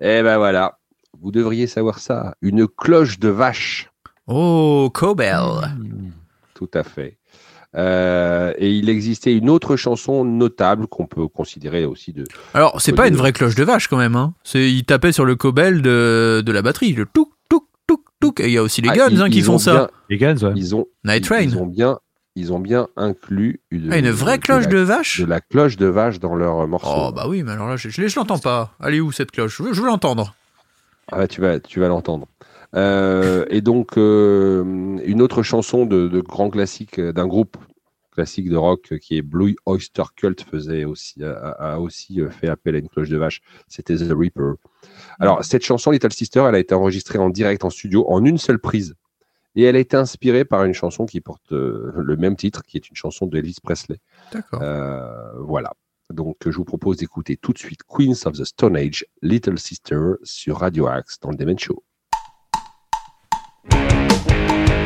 Eh ben voilà. Vous devriez savoir ça. Une cloche de vache. Oh, Cobell. Tout à fait. Euh, et il existait une autre chanson notable qu'on peut considérer aussi de. Alors, c'est pas une vraie cloche de vache quand même. Hein. C'est, il tapait sur le Cobell de, de la batterie. Le touk, touk, touk, touk. Et il y a aussi les Ah, Guns ils- hein, qui ils font ont ça. bien- Les Guns, ouais. Ils ont, Night Train. Ils ont bien, ils ont bien inclus une, Ah, une vraie cloche de la, vache de la cloche de vache dans leur morceau. Oh bah oui, mais alors là, je, je, je l'entends pas. Elle est où cette cloche? Je veux, je veux l'entendre. Ah bah, tu vas, tu vas l'entendre. Euh, et donc euh, une autre chanson de, de grand classique euh, d'un groupe classique de rock qui est Blue Oyster Cult faisait aussi a, a aussi fait appel à une cloche de vache. C'était The Reaper. Alors cette chanson Little Sister, elle a été enregistrée en direct en studio en une seule prise. Et elle a été inspirée par une chanson qui porte euh, le même titre, qui est une chanson de Elvis Presley. D'accord. Euh, voilà. Donc, je vous propose d'écouter tout de suite Queens of the Stone Age, Little Sister sur Radio Axe dans le Demen Show. Thank you.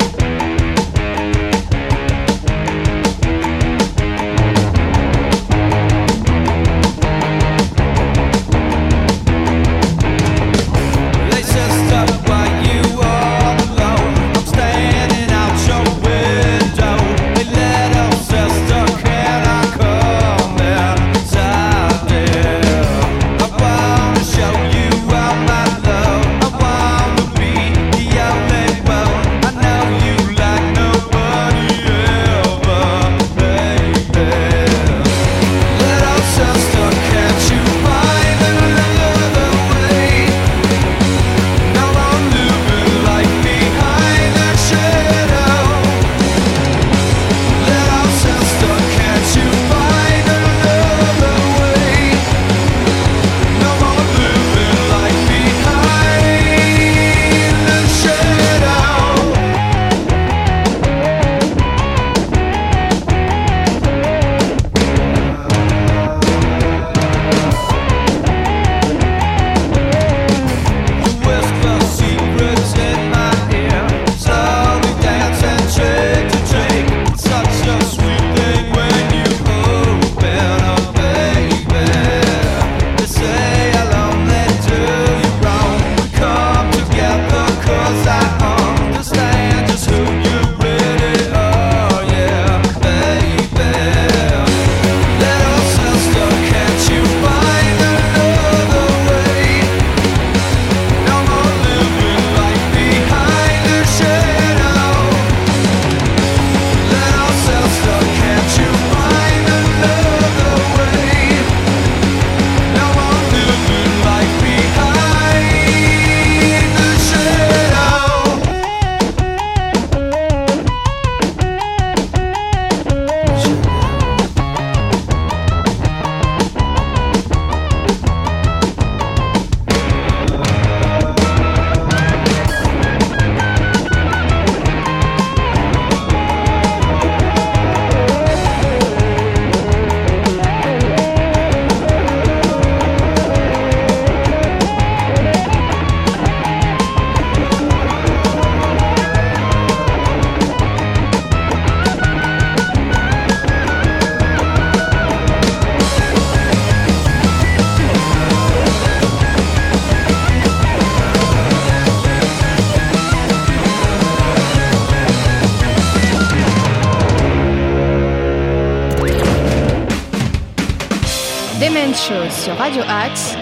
Radio Axe,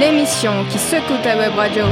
l'émission qui secoue ta web radio.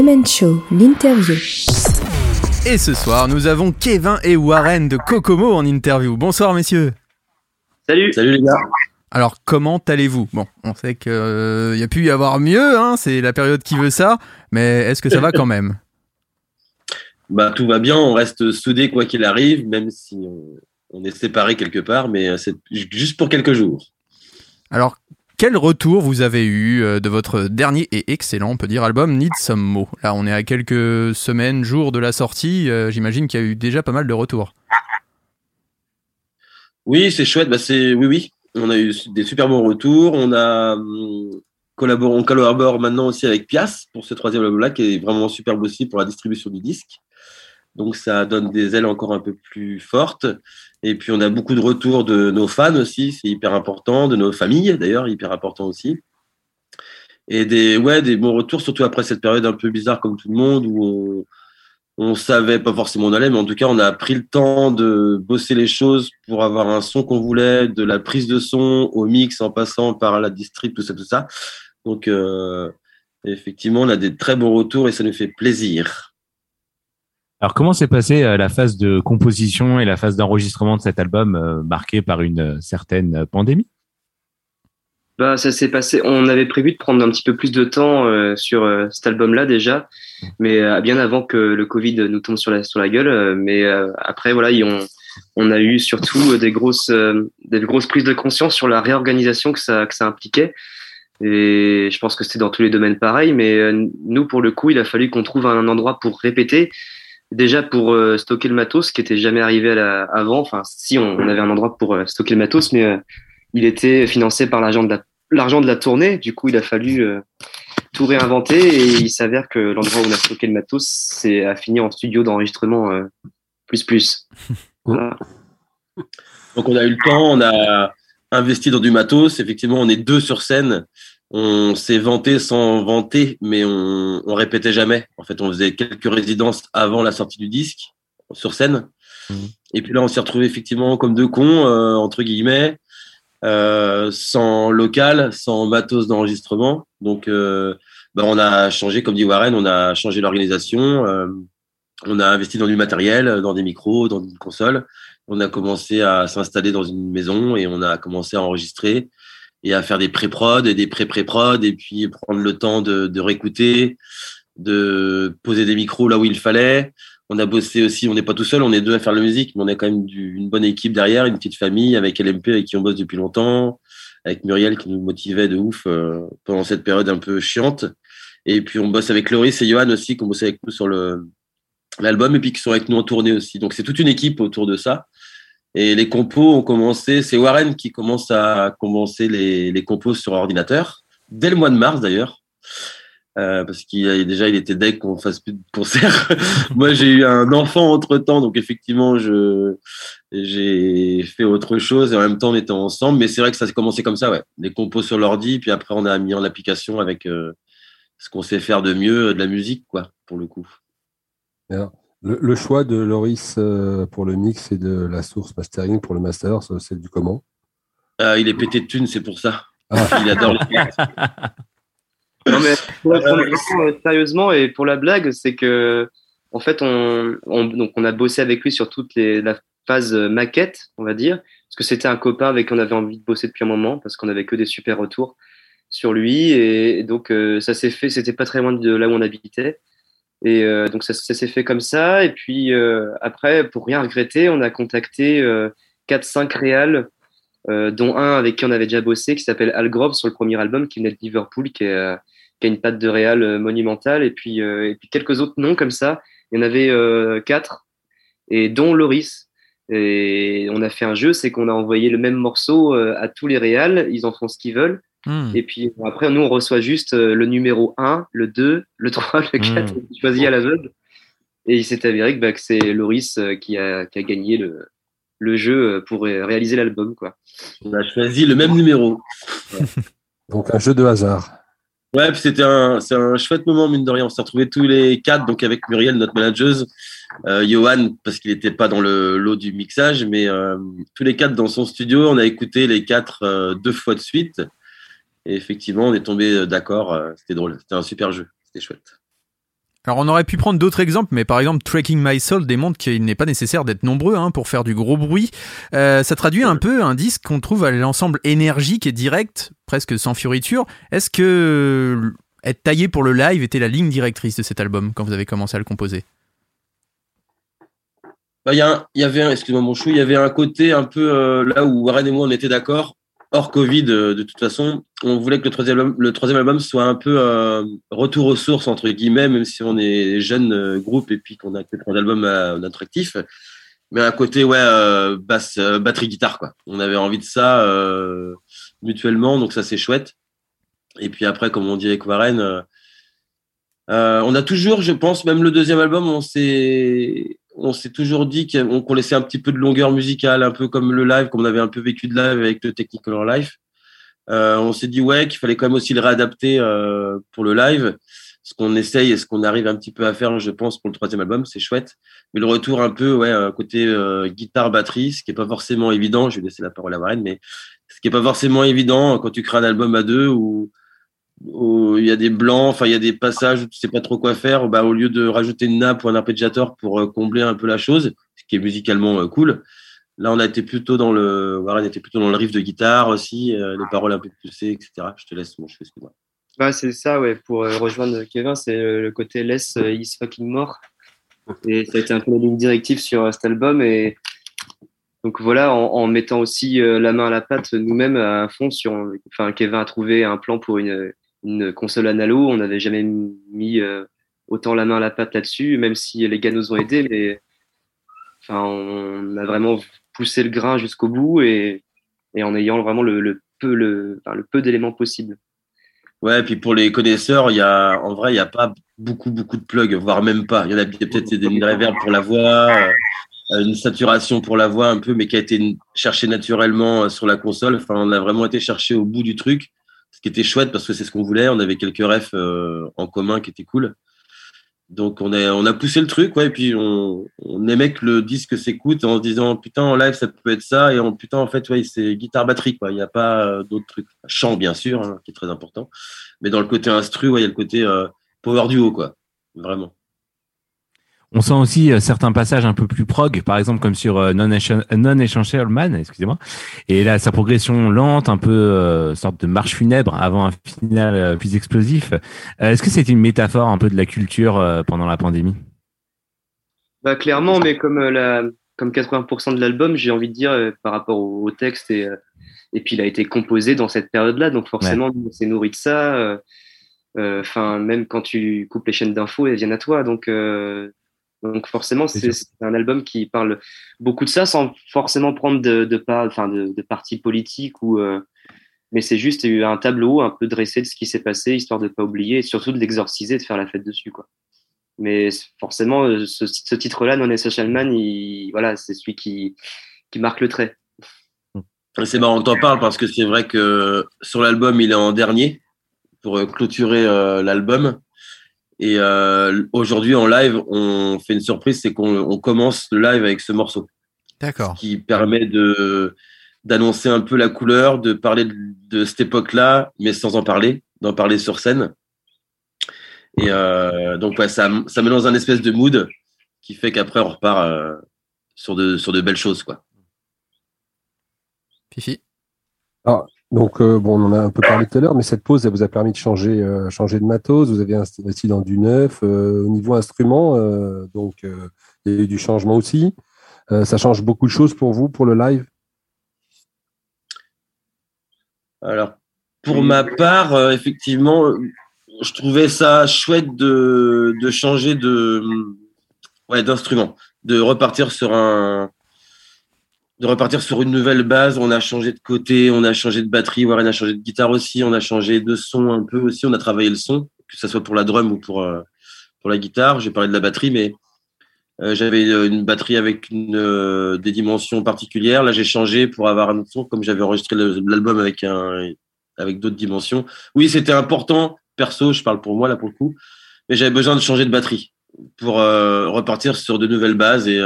Demen Show, l'interview. Et ce soir, nous avons Kevin et Warren de Kokomo en interview. Bonsoir messieurs. Salut. Salut les gars. Alors comment allez-vous? Bon, on sait qu'il y a pu y avoir mieux, hein, c'est la période qui veut ça, mais est-ce que ça va quand même? [LAUGHS] Bah tout va bien, on reste soudés quoi qu'il arrive, même si on, on est séparés quelque part, mais c'est juste pour quelques jours. Alors, quel retour vous avez eu euh, de votre dernier et excellent, on peut dire, album Need Some Mo? Là, on est à quelques semaines, jours de la sortie. euh, J'imagine qu'il y a eu déjà pas mal de retours. Oui, c'est chouette. Bah, oui, oui. On a eu des super bons retours. On a hum, collaboré, on collabore maintenant aussi avec Pias pour ce troisième album-là, qui est vraiment superbe aussi pour la distribution du disque. Donc ça donne des ailes encore un peu plus fortes. Et puis on a beaucoup de retours de nos fans aussi, c'est hyper important, de nos familles d'ailleurs, hyper important aussi. Et des ouais des bons retours, surtout après cette période un peu bizarre comme tout le monde où on on savait pas forcément où on allait, mais en tout cas, on a pris le temps de bosser les choses pour avoir un son qu'on voulait, de la prise de son au mix en passant par la distrib, tout ça, tout ça. Donc, euh, effectivement, on a des très bons retours et ça nous fait plaisir. Alors, comment s'est passée euh, la phase de composition et la phase d'enregistrement de cet album euh, marquée par une euh, certaine pandémie? Bah, ça s'est passé. On avait prévu de prendre un petit peu plus de temps sur cet album-là déjà, mais bien avant que le Covid nous tombe sur la sur la gueule. mais après, voilà, ont on a eu surtout des grosses, des grosses prises de conscience sur la réorganisation que ça, que ça impliquait. Et je pense que c'était dans tous les domaines pareil, mais nous, pour le coup, il a fallu qu'on trouve un endroit pour répéter. Déjà pour euh, stocker le matos, ce qui était jamais arrivé à la, avant. Enfin, si on, on avait un endroit pour euh, stocker le matos, mais euh, il était financé par l'argent de la l'argent de la tournée. Du coup, il a fallu euh, tout réinventer et il s'avère que l'endroit où on a stocké le matos, c'est a fini en studio d'enregistrement euh, plus plus. [LAUGHS] Voilà. Donc on a eu le temps, on a investi dans du matos. Effectivement, on est deux sur scène. On s'est vanté sans vanter, mais on, on répétait jamais. En fait, on faisait quelques résidences avant la sortie du disque sur scène. Et puis là, on s'est retrouvé effectivement comme deux cons, euh, entre guillemets, euh, sans local, sans matos d'enregistrement. Donc, euh, bah, on a changé, comme dit Warren, on a changé l'organisation. euh, on a investi dans du matériel, dans des micros, dans une console. On a commencé à s'installer dans une maison et on a commencé à enregistrer et à faire des pré-prod et des pré-pré-prod et puis prendre le temps de, de réécouter, de poser des micros là où il fallait. On a bossé aussi, on n'est pas tout seul, on est deux à faire la musique, mais on a quand même du- une bonne équipe derrière, une petite famille avec LMP avec qui on bosse depuis longtemps, avec Muriel qui nous motivait de ouf euh, pendant cette période un peu chiante. Et puis on bosse avec Loris et Johan aussi, qui ont bossé avec nous sur l'album et puis qui sont avec nous en tournée aussi. Donc c'est toute une équipe autour de ça. Et les compos ont commencé, c'est Warren qui commence à commencer les, les compos sur ordinateur, dès le mois de mars d'ailleurs. Euh, parce qu'il déjà il était dès qu'on fasse plus de concerts. [LAUGHS] Moi j'ai eu un enfant entre temps, donc effectivement je j'ai fait autre chose et en même temps on était ensemble. Mais c'est vrai que ça s'est commencé comme ça, ouais. Les compos sur l'ordi, puis après on a mis en application avec euh, ce qu'on sait faire de mieux, de la musique, quoi, pour le coup. Alors, le, le choix de Loris euh, pour le mix et de la source mastering pour le master, c'est du comment? Euh, il est pété de thunes, c'est pour ça. Ah. Il adore les. Non, mais pour répondre vraiment, euh, sérieusement et pour la blague, c'est que en fait, on, on, donc on a bossé avec lui sur toute les, la phase euh, maquette, on va dire, parce que c'était un copain avec qui on avait envie de bosser depuis un moment, parce qu'on avait que des super retours sur lui, et, et donc euh, ça s'est fait. C'était pas très loin de là où on habitait, et euh, donc ça, s'est fait comme ça. Et puis euh, après, pour rien regretter, on a contacté euh, 4-5 réals euh, dont un avec qui on avait déjà bossé, qui s'appelle Al Grove sur le premier album, qui venait de Liverpool, qui, est, euh, qui a une patte de réal monumentale, et puis, et puis quelques autres noms comme ça. Il y en avait quatre, et dont Loris. Et on a fait un jeu, c'est qu'on a envoyé le même morceau à tous les réals, ils en font ce qu'ils veulent. Hmm. Et puis après, nous, on reçoit juste euh, le numéro 1, le 2, le 3, [LAUGHS] le 4, Mm. choisi à l'aveugle. Et il s'est avéré que, bah, que c'est Loris euh, qui, a, qui a gagné le, le jeu euh, pour ré- réaliser l'album. quoi. On a choisi le même numéro. Donc un jeu de hasard. Ouais, puis c'était un, c'est un chouette moment, mine de rien. On s'est retrouvés tous les quatre, donc avec Muriel, notre manageuse, euh, Johan, parce qu'il n'était pas dans le lot du mixage, mais euh, tous les quatre dans son studio. On a écouté les quatre euh, deux fois de suite. Et effectivement, on est tombé d'accord. euh, c'était drôle. C'était un super jeu. C'était chouette. Alors on aurait pu prendre d'autres exemples, mais par exemple Tracking My Soul démontre qu'il n'est pas nécessaire d'être nombreux hein, pour faire du gros bruit. Euh, ça traduit un peu un disque qu'on trouve à l'ensemble énergique et direct, presque sans fioriture. Est-ce que être taillé pour le live était la ligne directrice de cet album quand vous avez commencé à le composer? Bah, il y, avait, un- excuse-moi mon chou, il y avait un côté un peu euh, là où Warren et moi on était d'accord. Hors Covid, euh, de toute façon, on voulait que le troisième album, le troisième album soit un peu euh, retour aux sources entre guillemets, même si on est jeune euh, groupe et puis qu'on a que trois albums à. Mais un côté ouais basse, batterie, guitare quoi. On avait envie de ça euh, mutuellement, donc ça c'est chouette. Et puis après, comme on dit avec Warren, on a toujours, je pense, même le deuxième album, on s'est, on s'est toujours dit qu'on laissait un petit peu de longueur musicale, un peu comme le live, comme on avait un peu vécu de live avec le Technicolor Live. Euh, on s'est dit ouais qu'il fallait quand même aussi le réadapter euh, pour le live, ce qu'on essaye et ce qu'on arrive un petit peu à faire, je pense, pour le troisième album, c'est chouette. Mais le retour un peu, ouais, côté euh, guitare batterie, ce qui est pas forcément évident. Je vais laisser la parole à Warren, mais ce qui est pas forcément évident quand tu crées un album à deux où il y a des blancs, enfin il y a des passages où tu sais pas trop quoi faire, bah au lieu de rajouter une nappe ou un arpégiateur pour euh, combler un peu la chose, ce qui est musicalement euh, cool. Là, on a été plutôt dans le Warren était plutôt dans le riff de guitare aussi, euh, les paroles un peu poussées, etc. Je te laisse mon cheveu, excuse-moi. Ouais, c'est ça, ouais, pour rejoindre Kevin, c'est le côté Less is fucking more. Et ça a été un peu la ligne directive sur cet album. Et donc voilà, en, mettant aussi la main à la pâte nous-mêmes à fond sur, enfin Kevin a trouvé un plan pour une, une console analo, on n'avait jamais mis euh, autant la main à la pâte là-dessus, même si les gars nous ont aidés, mais enfin on a vraiment poussé le grain jusqu'au bout et, en ayant vraiment le, peu d'éléments possibles. Ouais, et puis pour les connaisseurs, y a, en vrai, il n'y a pas beaucoup, beaucoup de plugs, voire même pas. Il y en a peut-être des une reverb pour la voix, euh, une saturation pour la voix un peu, mais qui a été cherchée naturellement euh, sur la console. Enfin, on a vraiment été chercher au bout du truc, ce qui était chouette parce que c'est ce qu'on voulait. On avait quelques refs euh, en commun qui étaient cool. Donc on a, on a poussé le truc, ouais, et puis on, on aimait que le disque s'écoute en se disant putain en live ça peut être ça, et en putain en fait ouais c'est guitare batterie quoi, il n'y a pas euh, d'autres trucs. Chant bien sûr, hein, qui est très important, mais dans le côté instru, ouais, il y a le côté euh, power duo quoi, vraiment. On sent aussi euh, certains passages un peu plus prog, par exemple comme sur euh, Non Non Essential Man, excusez-moi. Et là, sa progression lente, un peu euh, sorte de marche funèbre avant un final plus explosif. Est-ce que c'est une métaphore un peu de la culture pendant la pandémie? Bah, clairement, mais comme, euh, la, comme 80% de l'album, j'ai envie de dire, par rapport au, au texte, et, et puis il a été composé dans cette période-là, donc forcément, on s'est nourri de ça. Enfin, même quand tu coupes les chaînes d'infos, elles viennent à toi. Donc, euh, donc forcément, c'est un album qui parle beaucoup de ça sans forcément prendre de, de, pas, enfin, de, de parti politique ou. euh, mais c'est juste un tableau un peu dressé de ce qui s'est passé, histoire de pas oublier et surtout de l'exorciser, de faire la fête dessus, quoi. Mais forcément, euh, ce, ce titre-là, Non Essential Man, il, voilà, c'est celui qui, qui marque le trait. C'est marrant que t'en parles parce que c'est vrai que sur l'album, il est en dernier pour euh, clôturer euh, l'album. Et euh, aujourd'hui, en live, on fait une surprise, c'est qu'on on commence le live avec ce morceau. D'accord. Qui permet de d'annoncer un peu la couleur, de parler de, de cette époque-là, mais sans en parler, d'en parler sur scène. Et euh, donc, ouais, ça, ça met dans un espèce de mood qui fait qu'après, on repart euh, sur, de, sur de belles choses, quoi. Fifi? Alors, donc, euh, bon, on en a un peu parlé tout à l'heure, mais cette pause, elle vous a permis de changer, euh, changer de matos. Vous avez investi dans du neuf. euh, au niveau instrument, euh, donc, euh, il y a eu du changement aussi. Euh, ça change beaucoup de choses pour vous, pour le live? Alors, pour ma part, euh, effectivement, je trouvais ça chouette de, de changer de ouais, d'instrument, de repartir sur un de repartir sur une nouvelle base. On a changé de côté, on a changé de batterie, Warren a changé de guitare aussi, on a changé de son un peu aussi, on a travaillé le son, que ce soit pour la drum ou pour euh, pour la guitare. J'ai parlé de la batterie, mais euh, j'avais euh, une batterie avec une, des dimensions particulières. Là, j'ai changé pour avoir un autre son, comme j'avais enregistré l'album avec avec d'autres dimensions. Oui, c'était important. Perso, je parle pour moi là pour le coup, mais j'avais besoin de changer de batterie pour repartir sur de nouvelles bases et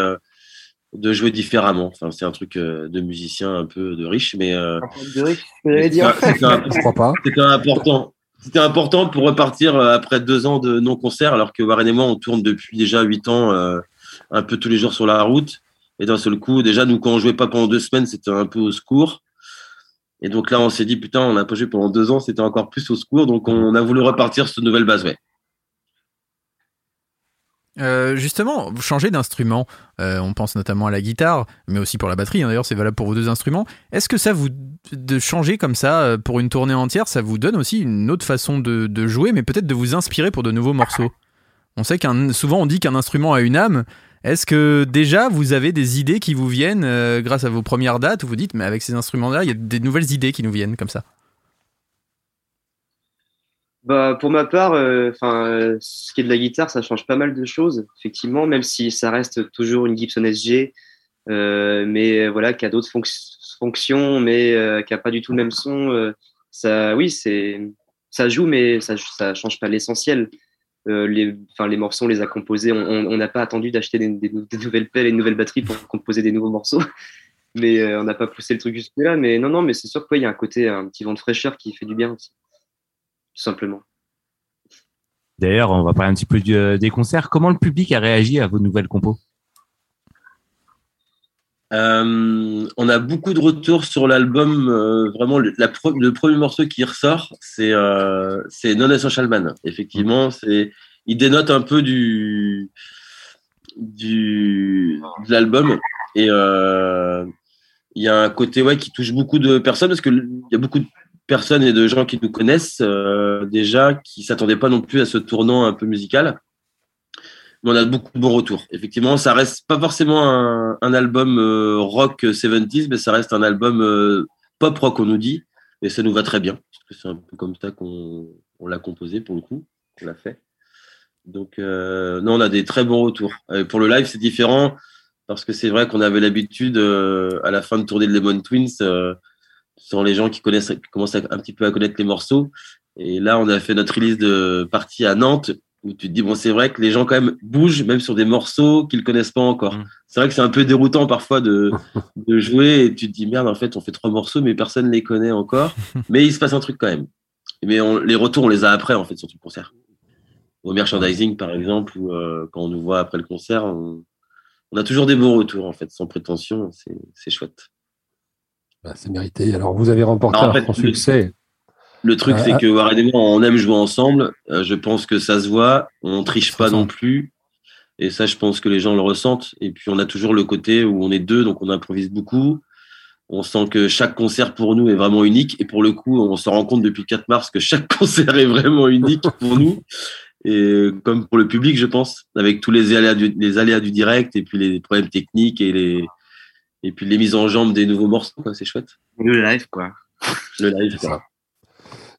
de jouer différemment. Enfin, c'est un truc euh, de musicien un peu de riche, mais euh, c'était important. C'était important pour repartir euh, après deux ans de non-concert, alors que Warren et moi, on tourne depuis déjà huit ans, euh, un peu tous les jours sur la route. Et d'un seul coup, déjà, nous, quand on jouait pas pendant deux semaines, c'était un peu au secours. Et donc là, on s'est dit, putain, on n'a pas joué pendant deux ans, c'était encore plus au secours. Donc on a voulu repartir sur de nouvelles bases, ouais. Euh, justement, vous changez d'instrument. Euh, on pense notamment à la guitare, mais aussi pour la batterie. hein, D'ailleurs, c'est valable pour vos deux instruments. Est-ce que ça vous de changer comme ça euh, pour une tournée entière, ça vous donne aussi une autre façon de, de jouer, mais peut-être de vous inspirer pour de nouveaux morceaux? On sait qu'un souvent on dit qu'un instrument a une âme. Est-ce que déjà vous avez des idées qui vous viennent euh, grâce à vos premières dates où vous dites mais avec ces instruments-là, il y a des nouvelles idées qui nous viennent comme ça? Bah, pour ma part, euh, enfin, ce qui est de la guitare, ça change pas mal de choses, effectivement, même si ça reste toujours une Gibson SG, euh, mais voilà, qui a d'autres fonc- fonctions, mais euh, qui a pas du tout le même son. ça, oui, c'est, ça joue, mais ça, ça change pas l'essentiel. Les, enfin, les morceaux, on les a composés. On n'a pas attendu d'acheter des, nouvelles pelles et une nouvelle batterie pour composer des nouveaux morceaux. [LAUGHS] Mais on n'a pas poussé le truc jusque là. Mais non, non, mais c'est sûr qu'il y a un côté, un petit vent de fraîcheur qui fait du bien aussi, tout simplement. D'ailleurs, on va parler un petit peu du- des concerts. Comment le public a réagi à vos nouvelles compos Euh, on a beaucoup de retours sur l'album. euh, vraiment, le, la pre- le premier morceau qui ressort, c'est euh, c'est Non Essential Man. Effectivement, c'est il dénote un peu du du de l'album et euh, il y a un côté ouais, qui touche beaucoup de personnes parce qu'il y a beaucoup de personnes et de gens qui nous connaissent euh, déjà, qui s'attendaient pas non plus à ce tournant un peu musical. Mais on a beaucoup de bons retours. Effectivement, ça reste pas forcément un, album euh, rock 70s, mais ça reste un album euh, pop rock, on nous dit. Et ça nous va très bien. Parce que c'est un peu comme ça qu'on on l'a composé pour le coup, qu'on l'a fait. Donc, non, on a des très bons retours. Pour le live, c'est différent parce que c'est vrai qu'on avait l'habitude, à la fin de tournée de Lemon Twins, sont les gens qui connaissent, qui commencent à- un petit peu à connaître les morceaux. Et là, on a fait notre release de partie à Nantes où tu te dis, bon, c'est vrai que les gens quand même bougent, même sur des morceaux qu'ils connaissent pas encore. C'est vrai que c'est un peu déroutant parfois de, [LAUGHS] de jouer et tu te dis, merde, en fait, on fait trois morceaux, mais personne les connaît encore. [LAUGHS] mais il se passe un truc quand même. Mais on- les retours, on les a après, en fait, sur tout le concert. Au merchandising, par exemple, ou euh, quand on nous voit après le concert, on, on a toujours des bons retours, en fait, sans prétention. C'est chouette. Bah, c'est mérité. Alors, vous avez remporté en un fait, le- succès. Le truc, Ah, c'est ah. que Warren et moi, on aime jouer ensemble. Euh, je pense que ça se voit. On triche pas non plus. Et ça, je pense que les gens le ressentent. Et puis, on a toujours le côté où on est deux, donc on improvise beaucoup. On sent que chaque concert pour nous est vraiment unique. Et pour le coup, on se rend compte depuis le 4 mars que chaque [LAUGHS] concert est vraiment unique pour nous. Et comme pour le public, je pense, avec tous les aléas du, les aléas du direct et puis les problèmes techniques et les, et puis les mises en jambe des nouveaux morceaux, quoi. C'est chouette. Le live, quoi. Le live, quoi.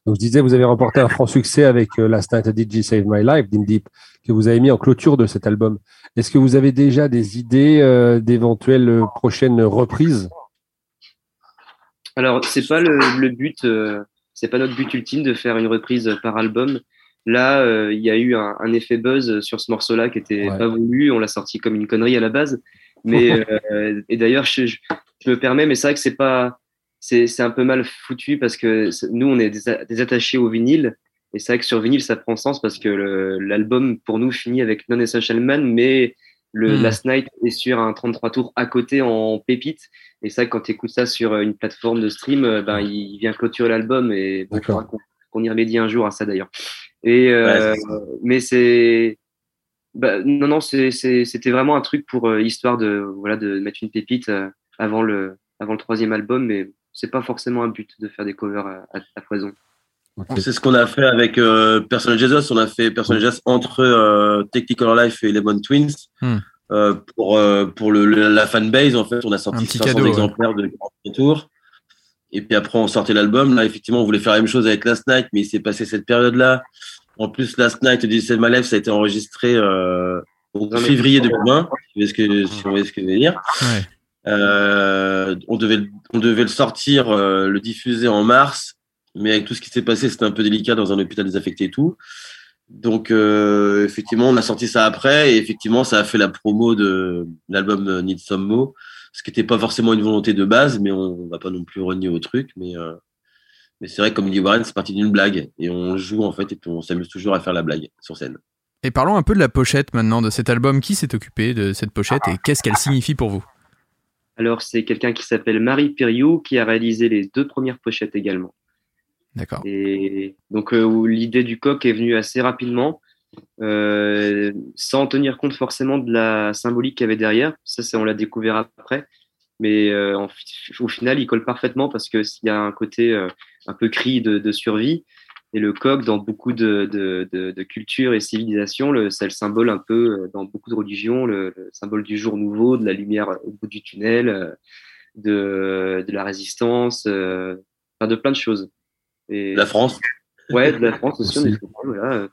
Donc, je disais, vous avez remporté un franc succès avec euh, Last Night DJ Saved My Life d'In Deep, que vous avez mis en clôture de cet album. Est-ce que vous avez déjà des idées euh, d'éventuelles euh, prochaines reprises? Alors, c'est pas le, le but, euh, c'est pas notre but ultime de faire une reprise par album. Là, euh, il y a eu un, un effet buzz sur ce morceau-là qui était Ouais. pas voulu. On l'a sorti comme une connerie à la base. Mais euh, et d'ailleurs, je, je, je me permets, mais c'est vrai que c'est pas, c'est c'est un peu mal foutu parce que c'est- nous, on est des, attachés au vinyle. Et c'est vrai que sur vinyle, ça prend sens parce que l'album, pour nous, finit avec Non Essential Man, mais le Hmm. Last Night est sur un 33 tours à côté en pépite. Et ça, quand tu écoutes ça sur une plateforme de stream, euh, ben, il vient clôturer l'album et bon, qu'on y remédie un jour à ça d'ailleurs. Et euh, Ouais, c'est mais c'est bah, non non c'était vraiment un truc pour euh, histoire de voilà de mettre une pépite euh, avant le avant le troisième album, mais c'est pas forcément un but de faire des covers à, à, à foison. C'est ce qu'on a fait avec euh, Personal Jesus. On a fait Personal Jesus entre euh, Technical Life et Lemon Twins. Hmm. Euh, pour euh, pour le, le- la fanbase, en fait, on a sorti petit 500 cadeau, ouais. exemplaires de Grand Tour. Et puis après, on sortait l'album. Là, effectivement, on voulait faire la même chose avec Last Night, mais il s'est passé cette période-là. En plus, Last Night Disney My Life, ça a été enregistré euh, au Non, mais- février 2020. Si vous voyez ce que, si vous voyez ce que je veux dire. Ouais. Euh, on devait, le- on devait le sortir, euh, le diffuser en mars, mais avec tout ce qui s'est passé, c'était un peu délicat dans un hôpital désaffecté et tout. Donc, euh, effectivement, on a sorti ça après, et effectivement, ça a fait la promo de l'album Need Some Mo, ce qui n'était pas forcément une volonté de base, mais on va pas non plus renier au truc. Mais, euh, mais c'est vrai, que, comme dit Warren, c'est parti d'une blague, et on joue en fait, et puis on s'amuse toujours à faire la blague sur scène. Et parlons un peu de la pochette maintenant de cet album. Qui s'est occupé de cette pochette et qu'est-ce qu'elle signifie pour vous? Alors c'est quelqu'un qui s'appelle Marie Piriou qui a réalisé les deux premières pochettes également. D'accord. Et donc euh, l'idée du coq est venue assez rapidement, euh, sans tenir compte forcément de la symbolique qu'il y avait derrière. Ça, on l'a découvert après. Mais euh, en au final, il colle parfaitement parce que s'il y a un côté euh, un peu cri de, de survie. Et le coq, dans beaucoup de, de, de, de cultures et civilisations, le- c'est le symbole un peu, euh, dans beaucoup de religions, le, le symbole du jour nouveau, de la lumière au bout du tunnel, de, de la résistance, euh, enfin, de plein de choses. Et, La France. Ouais, de la France aussi, on Aussi. est content, voilà.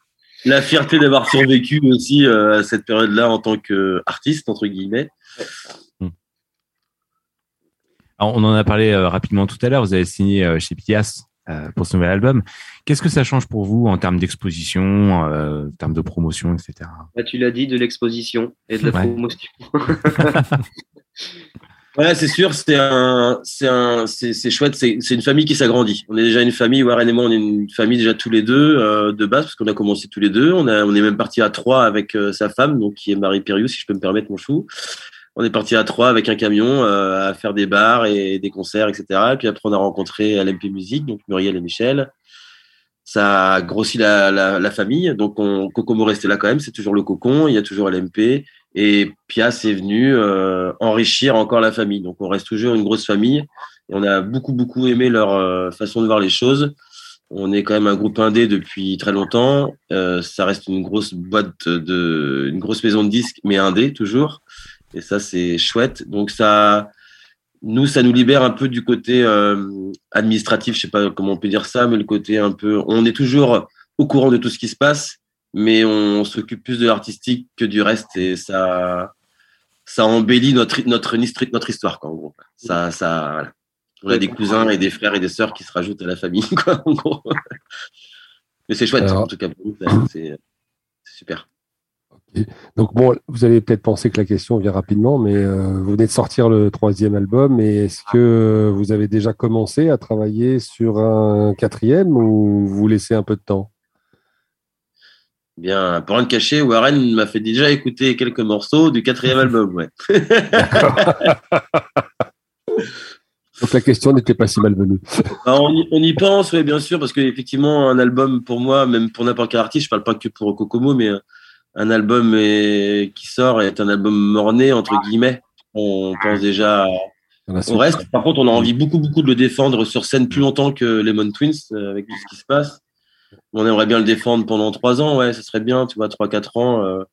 La fierté d'avoir survécu aussi euh, à cette période-là en tant qu'artiste, entre guillemets. Alors, on en a parlé euh, rapidement tout à l'heure. Vous avez signé euh, chez Pias euh, pour ce nouvel album. Qu'est-ce que ça change pour vous en termes d'exposition, euh, en termes de promotion, etc. Là, tu l'as dit, de l'exposition et de la Ouais. promotion. [LAUGHS] [LAUGHS] Ouais, c'est sûr, c'est un, c'est un, c'est, chouette. C'est, une famille qui s'agrandit. On est déjà une famille. Warren et moi, on est une famille déjà tous les deux euh, de base parce qu'on a commencé tous les deux. On a, on est même parti à trois avec euh, sa femme, donc qui est Marie Périou, si je peux me permettre, mon chou. On est parti à trois avec un camion euh, à faire des bars et des concerts, etc. Et puis après, on a rencontré LMP Musique, donc Muriel et Michel. Ça a grossi la, la, la famille. Donc, on, Kokomo restait là quand même. C'est toujours le cocon. Il y a toujours LMP. Et Pias est venu euh, enrichir encore la famille. Donc on reste toujours une grosse famille. Et on a beaucoup, beaucoup aimé leur euh, façon de voir les choses. On est quand même un groupe indé depuis très longtemps. Euh, ça reste une grosse boîte de, une grosse maison de disques, mais indé toujours. Et ça, c'est chouette. Donc ça, nous, ça nous libère un peu du côté euh, administratif. Je sais pas comment on peut dire ça, mais le côté un peu, on est toujours au courant de tout ce qui se passe, mais on s'occupe plus de l'artistique que du reste et ça, ça embellit notre notre notre histoire quoi. En gros, ça, ça, voilà. On a des cousins et des frères et des sœurs qui se rajoutent à la famille, [LAUGHS] quoi, en gros. Mais c'est chouette, Alors- en tout cas c'est super. Donc bon, vous allez peut-être penser que la question vient rapidement, mais euh, vous venez de sortir le troisième album, et est-ce que vous avez déjà commencé à travailler sur un quatrième ou vous laissez un peu de temps? Bien, pour rien te cacher, Warren m'a fait déjà écouter quelques morceaux du quatrième album, ouais. [LAUGHS] Donc la question n'était pas si malvenue. Alors, [LAUGHS] on, y, on y pense, oui, bien sûr, parce qu'effectivement, un album pour moi, même pour n'importe quel artiste, je parle pas que pour Kokomo, mais euh, un album est- qui sort est un album morné, entre guillemets. On pense déjà suite. reste. Par contre, on a envie beaucoup, beaucoup de le défendre sur scène plus longtemps que Lemon Twins, euh, avec tout ce qui se passe. On aimerait bien le défendre pendant trois ans, ouais, ça serait bien, tu vois, trois, quatre ans. euh.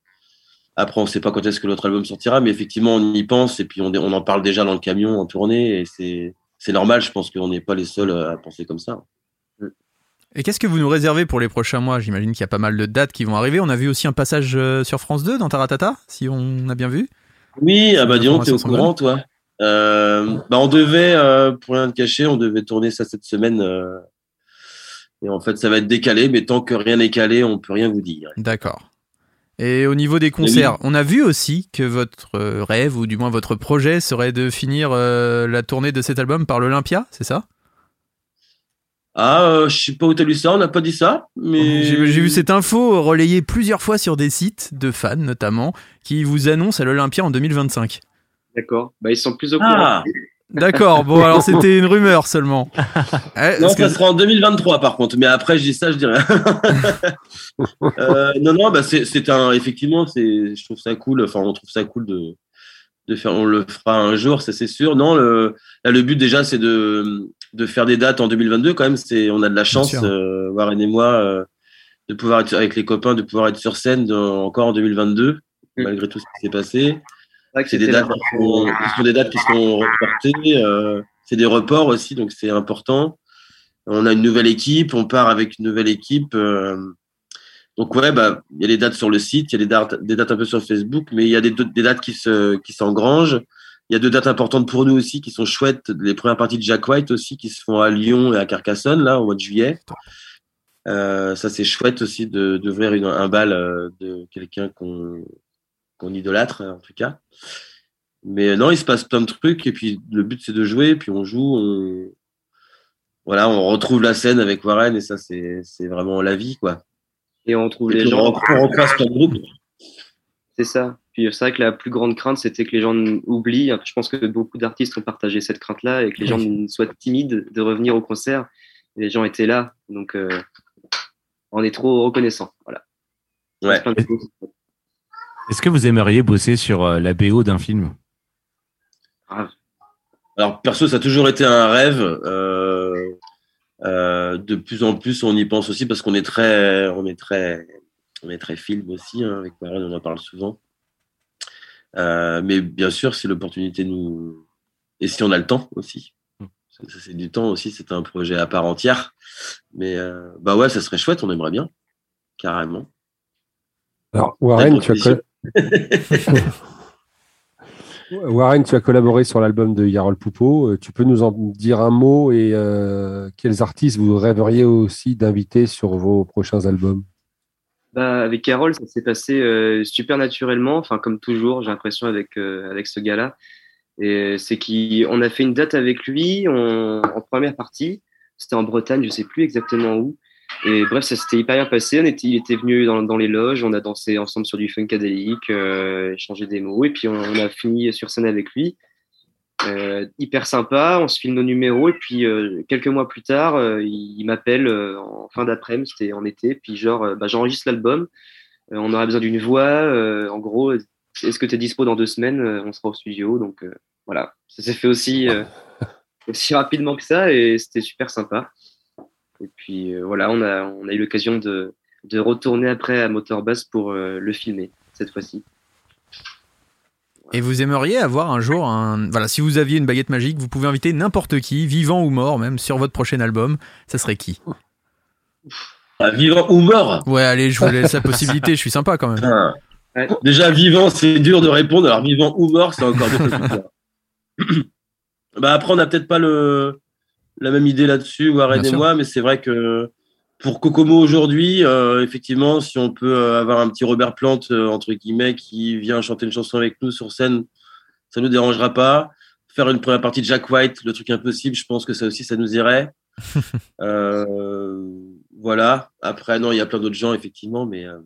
Après, on sait pas quand est-ce que l'autre album sortira, mais effectivement, on y pense et puis on, on en parle déjà dans le camion en tournée et c'est, c'est normal. Je pense qu'on n'est pas les seuls à penser comme ça. Et qu'est-ce que vous nous réservez pour les prochains mois? J'imagine qu'il y a pas mal de dates qui vont arriver. On a vu aussi un passage euh, sur France 2 dans Taratata, si on a bien vu. Oui, ah bah dis donc, t'es au courant, toi. Euh, bah on devait, euh, pour rien te cacher, on devait tourner ça cette semaine. euh, et en fait, ça va être décalé, mais tant que rien n'est calé, on peut rien vous dire. D'accord. Et au niveau des concerts, on a vu aussi que votre rêve, ou du moins votre projet, serait de finir la tournée de cet album par l'Olympia, c'est ça? Ah, euh, je sais pas où t'as lu ça, on n'a pas dit ça, mais. J'ai j'ai vu cette info relayée plusieurs fois sur des sites de fans notamment, qui vous annoncent à l'Olympia en 2025. D'accord. Bah, ils sont plus au courant. Ah D'accord, bon alors [LAUGHS] c'était une rumeur seulement. Eh, Non, parce que- ça sera en 2023 par contre, mais après je dis ça, je dis rien. [LAUGHS] Euh, non, non, bah c'est un, effectivement, c'est, je trouve ça cool. Enfin, on trouve ça cool de, de faire. On le fera un jour, ça c'est sûr. Non, le, là, le but déjà, c'est de, de faire des dates en 2022 quand même. C'est, on a de la chance, euh, Warren et moi, euh, de pouvoir être avec les copains, de pouvoir être sur scène dans- encore en 2022, malgré tout ce qui s'est passé. C'est des dates qui sont, qui sont des dates qui sont reportées. euh, c'est des reports aussi, donc c'est important. On a une nouvelle équipe, on part avec une nouvelle équipe. euh, donc ouais, bah il y a les dates sur le site, il y a des dates, des dates un peu sur Facebook, mais il y a des, des dates qui se qui s'engrangent. Il y a deux dates importantes pour nous aussi qui sont chouettes. Les premières parties de Jack White aussi qui se font à Lyon et à Carcassonne là au mois de juillet. Euh, ça c'est chouette aussi de d'ouvrir un bal euh, de quelqu'un qu'on qu'on idolâtre en tout cas. Mais non, il se passe plein de trucs et puis le but c'est de jouer, puis on joue, on... voilà, on retrouve la scène avec Warren et ça c'est c'est vraiment la vie quoi. Et on trouve Et les puis, gens. on, on de groupes. C'est ça. Puis c'est vrai que la plus grande crainte, c'était que les gens oublient. Je pense que beaucoup d'artistes ont partagé cette crainte-là et que les gens soient timides de revenir au concert. Les gens étaient là, donc euh, on est trop reconnaissant. Voilà. Ouais. Est-ce que vous aimeriez bosser sur euh, la BO d'un film? Alors perso, ça a toujours été un rêve. Euh, euh, de plus en plus, on y pense aussi parce qu'on est très, on est très, on est très film aussi hein, avec Warren, on en parle souvent. Euh, mais bien sûr, si l'opportunité nous et si on a le temps aussi, ça, c'est du temps aussi. C'est un projet à part entière. Mais euh, bah ouais, ça serait chouette. On aimerait bien, carrément. Alors, Warren, tu as, [LAUGHS] Warren, tu as collaboré sur l'album de Yarol Poupeau. Euh, Tu peux nous en dire un mot et euh, quels artistes vous rêveriez aussi d'inviter sur vos prochains albums? Bah, avec Carole, ça s'est passé euh, super naturellement, enfin comme toujours, j'ai l'impression avec euh, avec ce gars-là. Et c'est qu'on a fait une date avec lui on- en première partie. C'était en Bretagne, je sais plus exactement où. Et bref, ça s'était hyper bien passé. On était, il était venu dans, dans les loges, on a dansé ensemble sur du funkadélique, euh, échangé des mots, et puis on, on a fini sur scène avec lui. Euh, hyper sympa, on se filme nos numéros, et puis euh, quelques mois plus tard, euh, il, m'appelle euh, en fin d'après-midi, c'était en été, puis genre, euh, bah, j'enregistre l'album, Euh, on aurait besoin d'une voix, euh, en gros, est-ce que tu es dispo dans deux semaines Euh, On sera au studio. Donc euh, voilà, ça s'est fait aussi, euh, [LAUGHS] aussi rapidement que ça et c'était super sympa. Et puis euh, voilà, on a, on a eu l'occasion de, de retourner après à Motorbus pour euh, le filmer cette fois-ci. Et vous aimeriez avoir un jour un. Voilà, si vous aviez une baguette magique, vous pouvez inviter n'importe qui, vivant ou mort, même sur votre prochain album. Ça serait qui? Ah, vivant ou mort? Ouais, allez, je vous laisse la possibilité, je suis sympa quand même. Ah. Déjà, vivant, c'est dur de répondre. Alors, vivant ou mort, c'est encore plus [CLEARS THROAT] bah, après, on n'a peut-être pas le, la même idée là-dessus, Warren Bien et sûr. moi, mais c'est vrai que pour Kokomo aujourd'hui, euh, effectivement, si on peut euh, avoir un petit Robert Plante, euh, entre guillemets, qui vient chanter une chanson avec nous sur scène, ça nous dérangera pas. Faire une première partie de Jack White, le truc impossible, je pense que ça aussi, ça nous irait. [LAUGHS] Euh, voilà. Après, non, il y a plein d'autres gens, effectivement, mais euh,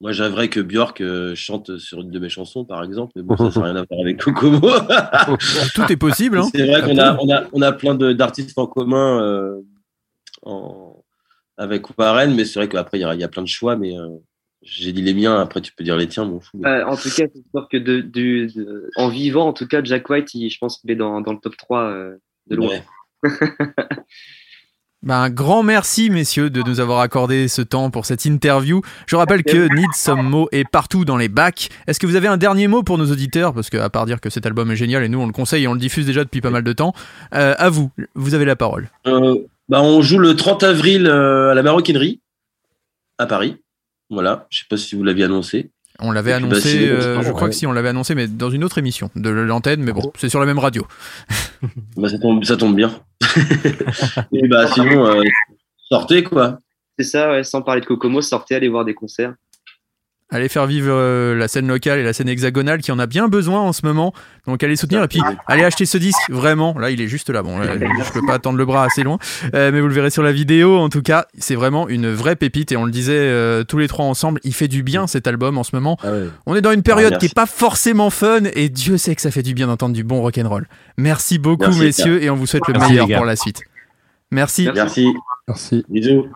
moi, j'aimerais que Björk chante sur une de mes chansons, par exemple, mais bon, ça n'a rien à voir avec Kokomo. [LAUGHS] Tout est possible. Hein. C'est vrai qu'on a, on a, on a plein d'artistes en commun euh, en- avec Warren, mais c'est vrai qu'après, il y, a- il y a plein de choix, mais euh, j'ai dit les miens, après, tu peux dire les tiens, mon fou. Euh, en tout cas, c'est sûr que de, du- de- en vivant, en tout cas, Jack White, il- je pense qu'il est dans, dans le top 3 euh, de loin. [LAUGHS] Bah, un grand merci, messieurs, de nous avoir accordé ce temps pour cette interview. Je rappelle que Need Some Mo est partout dans les bacs. Est-ce que vous avez un dernier mot pour nos auditeurs? Parce que, à part dire que cet album est génial et nous, on le conseille et on le diffuse déjà depuis pas mal de temps, euh, à vous, vous avez la parole. Euh, bah, on joue le 30 avril euh, à la Maroquinerie, à Paris. Voilà, je sais pas si vous l'aviez annoncé. On l'avait bah, annoncé, euh, je ouais. crois que si, on l'avait annoncé, mais dans une autre émission de l'antenne, mais bon, c'est sur la même radio. [LAUGHS] Bah, ça, tombe, ça tombe bien. [LAUGHS] Et bah, sinon, euh, sortez quoi. C'est ça, ouais, sans parler de Kokomo, sortez, allez voir des concerts. Allez faire vivre euh, la scène locale et la scène hexagonale qui en a bien besoin en ce moment. Donc allez soutenir et puis allez acheter ce disque vraiment. Là il est juste là. Bon, là, je peux pas attendre le bras assez loin, Euh, mais vous le verrez sur la vidéo. En tout cas, c'est vraiment une vraie pépite et on le disait euh, tous les trois ensemble. Il fait du bien cet album en ce moment. On est dans une période Ah, qui est pas forcément fun et Dieu sait que ça fait du bien d'entendre du bon rock'n'roll. Merci beaucoup Merci, messieurs gars. et on vous souhaite le meilleur pour la suite. Merci. Merci. Merci. Bisous.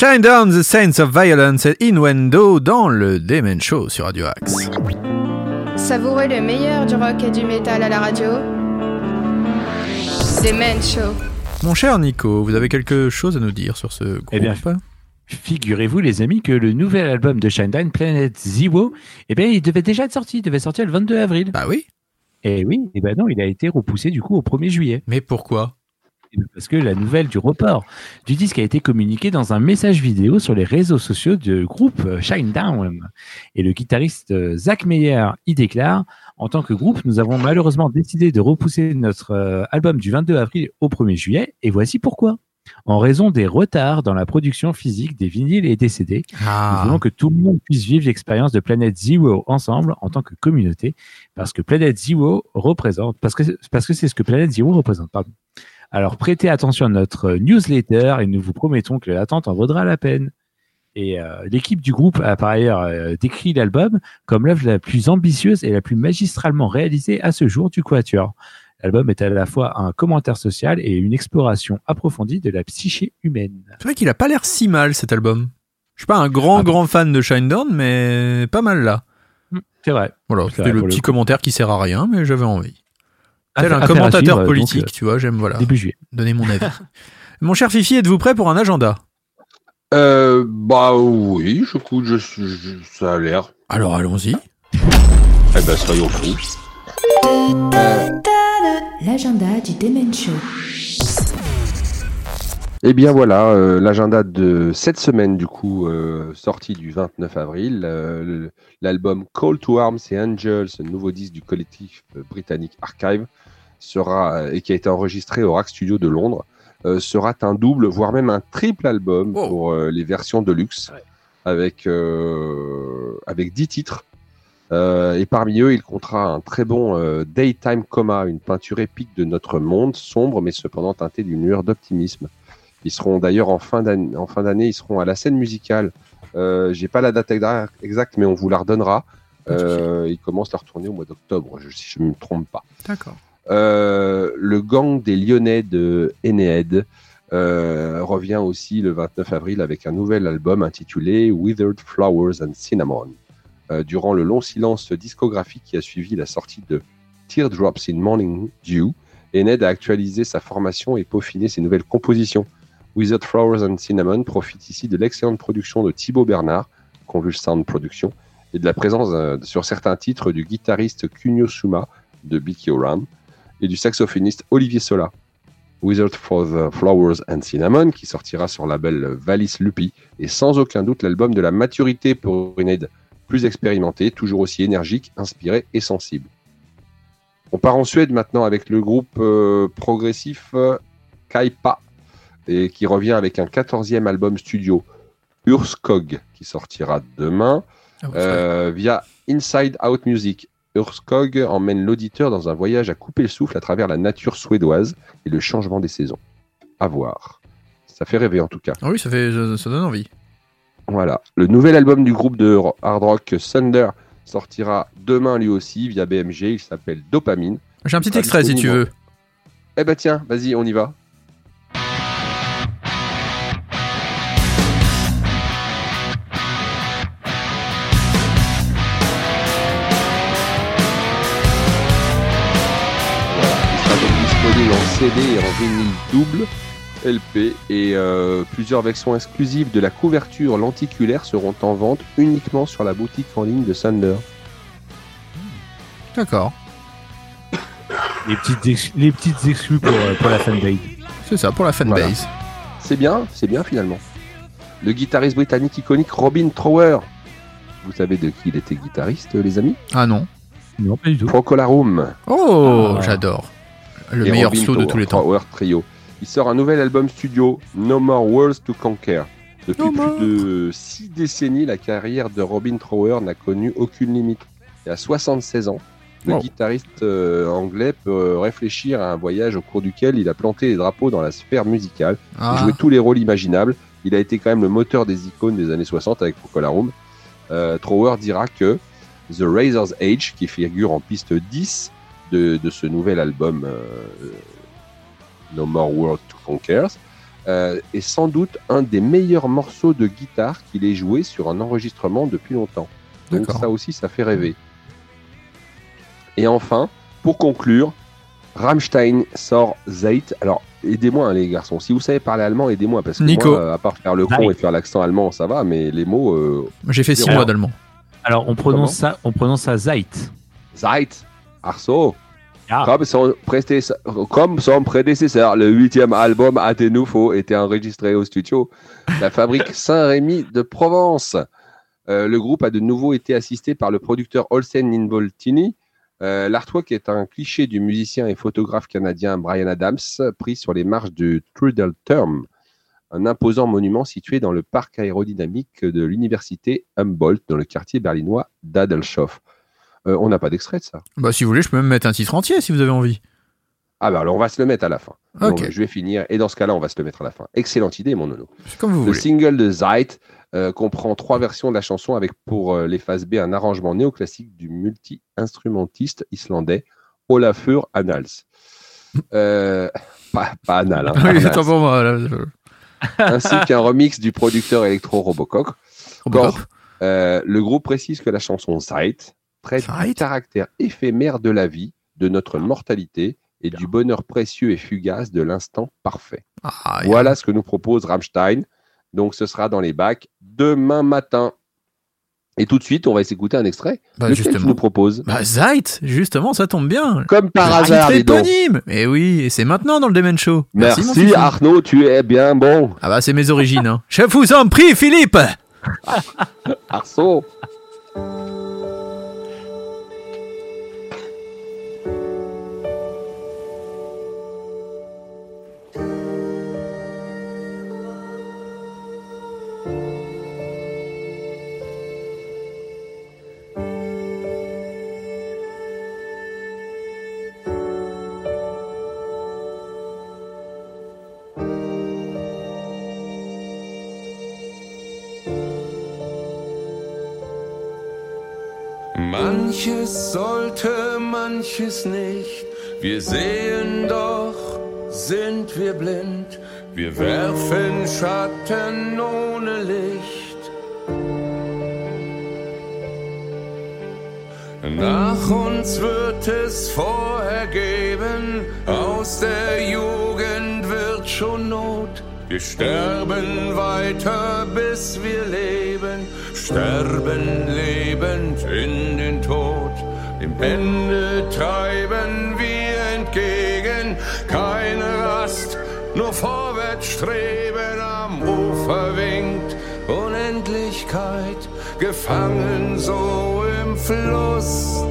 Shine Down the Saints of Violence et Innuendo dans le Demen Show sur Radio Axe. Savourez le meilleur du rock et du métal à la radio. Demen Show. Mon cher Nico, vous avez quelque chose à nous dire sur ce groupe eh bien, Figurez-vous, les amis, que le nouvel album de Shinedown, Planet Zero, eh bien, il devait déjà être sorti. Il devait sortir le 22 avril. Bah oui. Eh oui, eh ben non, il a été repoussé du coup au 1er juillet. Mais pourquoi? parce que la nouvelle du report du disque a été communiquée dans un message vidéo sur les réseaux sociaux du groupe Shinedown. Et le guitariste euh, Zach Meyer y déclare En tant que groupe, nous avons malheureusement décidé de repousser notre euh, album du 22 avril au 1er juillet, et voici pourquoi. En raison des retards dans la production physique des vinyles et des CD, nous ah. voulons que tout le monde puisse vivre l'expérience de Planète Zero ensemble en tant que communauté, parce que Planète Zero représente, parce que parce que c'est ce que Planète Zero représente, pardon. Alors prêtez attention à notre euh, newsletter et nous vous promettons que l'attente en vaudra la peine. Et euh, l'équipe du groupe a par ailleurs euh, décrit l'album comme l'œuvre la plus ambitieuse et la plus magistralement réalisée à ce jour du Quatuor. L'album est à la fois un commentaire social et une exploration approfondie de la psyché humaine. C'est vrai qu'il a pas l'air si mal cet album. Je suis pas un grand ah grand fan de Shinedown, mais pas mal là. Hmm, c'est vrai. Voilà, c'était le petit commentaire qui sert à rien, mais j'avais envie. Tel un commentateur suivre, donc, politique, euh, tu vois, j'aime voilà. Début juillet. Donner mon avis. [LAUGHS] mon cher Fifi, êtes-vous prêt pour un agenda? Euh, bah oui, je écoute, je, je- ça a l'air. Alors allons-y. Eh ben soyons fous. L'agenda du Demen Show. Eh bien voilà, euh, l'agenda de cette semaine du coup, euh, sorti du 29 avril, euh, l'album Call to Arms et Angels, un nouveau disque du collectif euh, britannique Archive, sera euh, et qui a été enregistré au Rack Studio de Londres, euh, sera un double, voire même un triple album pour euh, les versions de luxe, avec euh, avec 10 titres. Et parmi eux, il comptera un très bon Daytime Coma, une peinture épique de notre monde, sombre mais cependant teintée d'une lueur d'optimisme. Ils seront d'ailleurs en fin d'année, en fin d'année, ils seront à la scène musicale. Euh, J'ai pas la date exa- exacte, mais on vous la redonnera. Euh, ils commencent leur tournée au mois d'octobre, si je ne me trompe pas. D'accord. Euh, le gang des Lyonnais de Enéed euh, revient aussi le 29 avril avec un nouvel album intitulé Withered Flowers and Cinnamon. Euh, durant le long silence discographique qui a suivi la sortie de Teardrops in Morning Dew, Ened a actualisé sa formation et peaufiné ses nouvelles compositions. Withered Flowers and Cinnamon profite ici de l'excellente production de Thibaut Bernard, Convulse Sound Production, et de la présence sur certains titres du guitariste Kunio Suma de Bicky Oram et du saxophoniste Olivier Sola. Wizard for the Flowers and Cinnamon, qui sortira sur le label Valis Lupi, est sans aucun doute l'album de la maturité pour une aide plus expérimentée, toujours aussi énergique, inspirée et sensible. On part en Suède maintenant avec le groupe euh, progressif euh, Kaipa, et qui revient avec un 14e album studio, Urskog, qui sortira demain euh, via Inside Out Music. Urskog emmène l'auditeur dans un voyage à couper le souffle à travers la nature suédoise et le changement des saisons. À voir. Ça fait rêver en tout cas. Ah oui, ça, fait, ça, donne envie. Voilà. Le nouvel album du groupe de hard rock Thunder sortira demain lui aussi via BMG. Il s'appelle Dopamine. J'ai un petit Sera extrait si tu veux. Eh ben tiens, vas-y, on y va. CD et en vinyle double, LP, et euh, plusieurs versions exclusives de la couverture lenticulaire seront en vente uniquement sur la boutique en ligne de Thunder. D'accord. Les petites, ex- les petites exclus pour, euh, pour la fanbase. C'est ça, pour la fanbase. C'est bien, c'est bien finalement. Le guitariste britannique iconique Robin Trower. Vous savez de qui il était guitariste, les amis? Ah non. Non, pas du tout. Procolarum. Oh, Ah. j'adore. Le et meilleur Robin slow de tous les temps. Trio. Il sort un nouvel album studio, No More Worlds to Conquer. Depuis plus de six décennies, la carrière de Robin Trower n'a connu aucune limite. Et à 76 ans, le Wow. guitariste euh, anglais peut réfléchir à un voyage au cours duquel il a planté les drapeaux dans la sphère musicale, Ah. joué tous les rôles imaginables. Il a été quand même le moteur des icônes des années 60 avec Procolarum. Euh, Trower dira que The Razor's Age, qui figure en piste 10 de, de ce nouvel album euh, No More World to Conquer, euh, est sans doute un des meilleurs morceaux de guitare qu'il ait joué sur un enregistrement depuis longtemps. Donc D'accord. ça aussi, ça fait rêver. Et enfin, pour conclure, Rammstein sort Zeit. Alors, aidez-moi hein, les garçons. Si vous savez parler allemand, aidez-moi parce que Nico. moi, euh, à part faire le con Zeit. et faire l'accent allemand, ça va, mais les mots. euh, J'ai fait 6 zéro. mois d'allemand. Alors, on prononce ça, on prononce ça Zeit. Zeit, Comme, son prédécesseur, comme son prédécesseur, le huitième album nouveau était enregistré au studio, la fabrique [LAUGHS] Saint-Rémy de Provence. Euh, le groupe a de nouveau été assisté par le producteur Olsen Involtini. Euh, L'artwork est un cliché du musicien et photographe canadien Brian Adams, pris sur les marches du Trudel Term, un imposant monument situé dans le parc aérodynamique de l'université Humboldt, dans le quartier berlinois d'Adelshof. Euh, on n'a pas d'extrait de ça. Bah, si vous voulez, je peux même mettre un titre entier si vous avez envie. Ah bah alors on va se le mettre à la fin. Ok. Donc, je vais finir et dans ce cas-là on va se le mettre à la fin. Excellente idée mon nono. Comme vous Le voulez. single de Zeit euh, comprend trois versions de la chanson avec pour euh, les phases B un arrangement néoclassique du multi-instrumentiste islandais Olafur Annals. [LAUGHS] Euh, pas, pas. Hein, [LAUGHS] Oui, Annals. pour moi. là. ainsi qu'un remix du producteur électro Robocock. Robocop. Or, le groupe précise que la chanson Traite du caractère éphémère de la vie, de notre mortalité et du bonheur précieux et fugace de l'instant parfait. Ah, voilà ce que nous propose Rammstein. Donc ce sera dans les bacs demain matin. Et tout de suite, on va s'écouter un extrait. Bah, lequel tu justement. nous proposes Bah, Zeit, justement, ça tombe bien. Comme par hasard, donc. éponyme. Et oui, et c'est maintenant dans le Demen Show. Merci. Arnaud, tu es bien bon. Ah bah, c'est mes origines. Hein. Je vous en prie, Philippe. [LAUGHS] Arceau. Manches sollte, manches nicht. Wir sehen doch, sind wir blind. Wir werfen Schatten ohne Licht. Nach uns wird es vorher geben, aus der Jugend wird schon Not. Wir sterben weiter, bis wir leben, sterben lebend in den Ende treiben wir entgegen, keine Rast, nur vorwärts streben. Am Ufer winkt Unendlichkeit, gefangen so im Fluss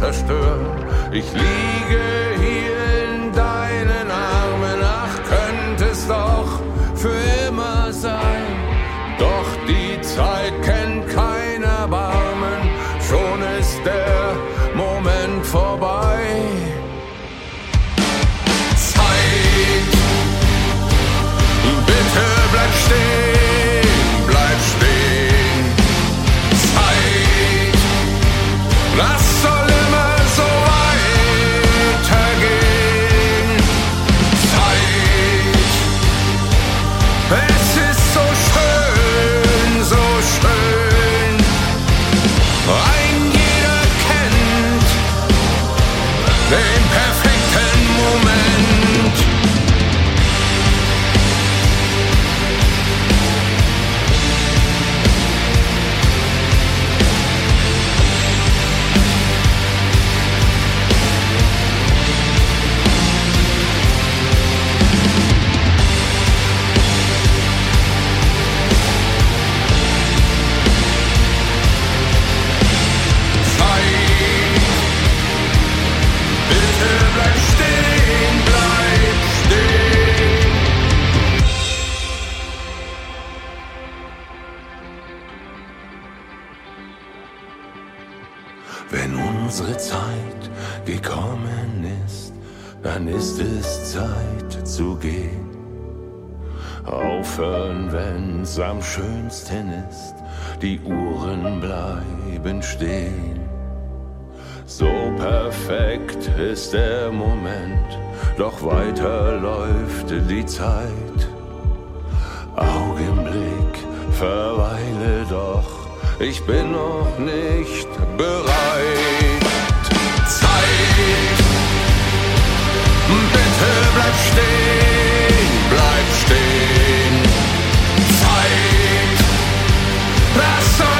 zerstören. Ich liege hier in deinen Armen, ach könnte es doch für immer sein. Doch die Zeit kennt kein Erbarmen, schon ist der Moment vorbei. Zeit, bitte bleib stehen, schönsten ist, die Uhren bleiben stehen. So perfekt ist der Moment, doch weiter läuft die Zeit. Augenblick, verweile doch, ich bin noch nicht bereit. Zeit, bitte bleib stehen, Zeit, das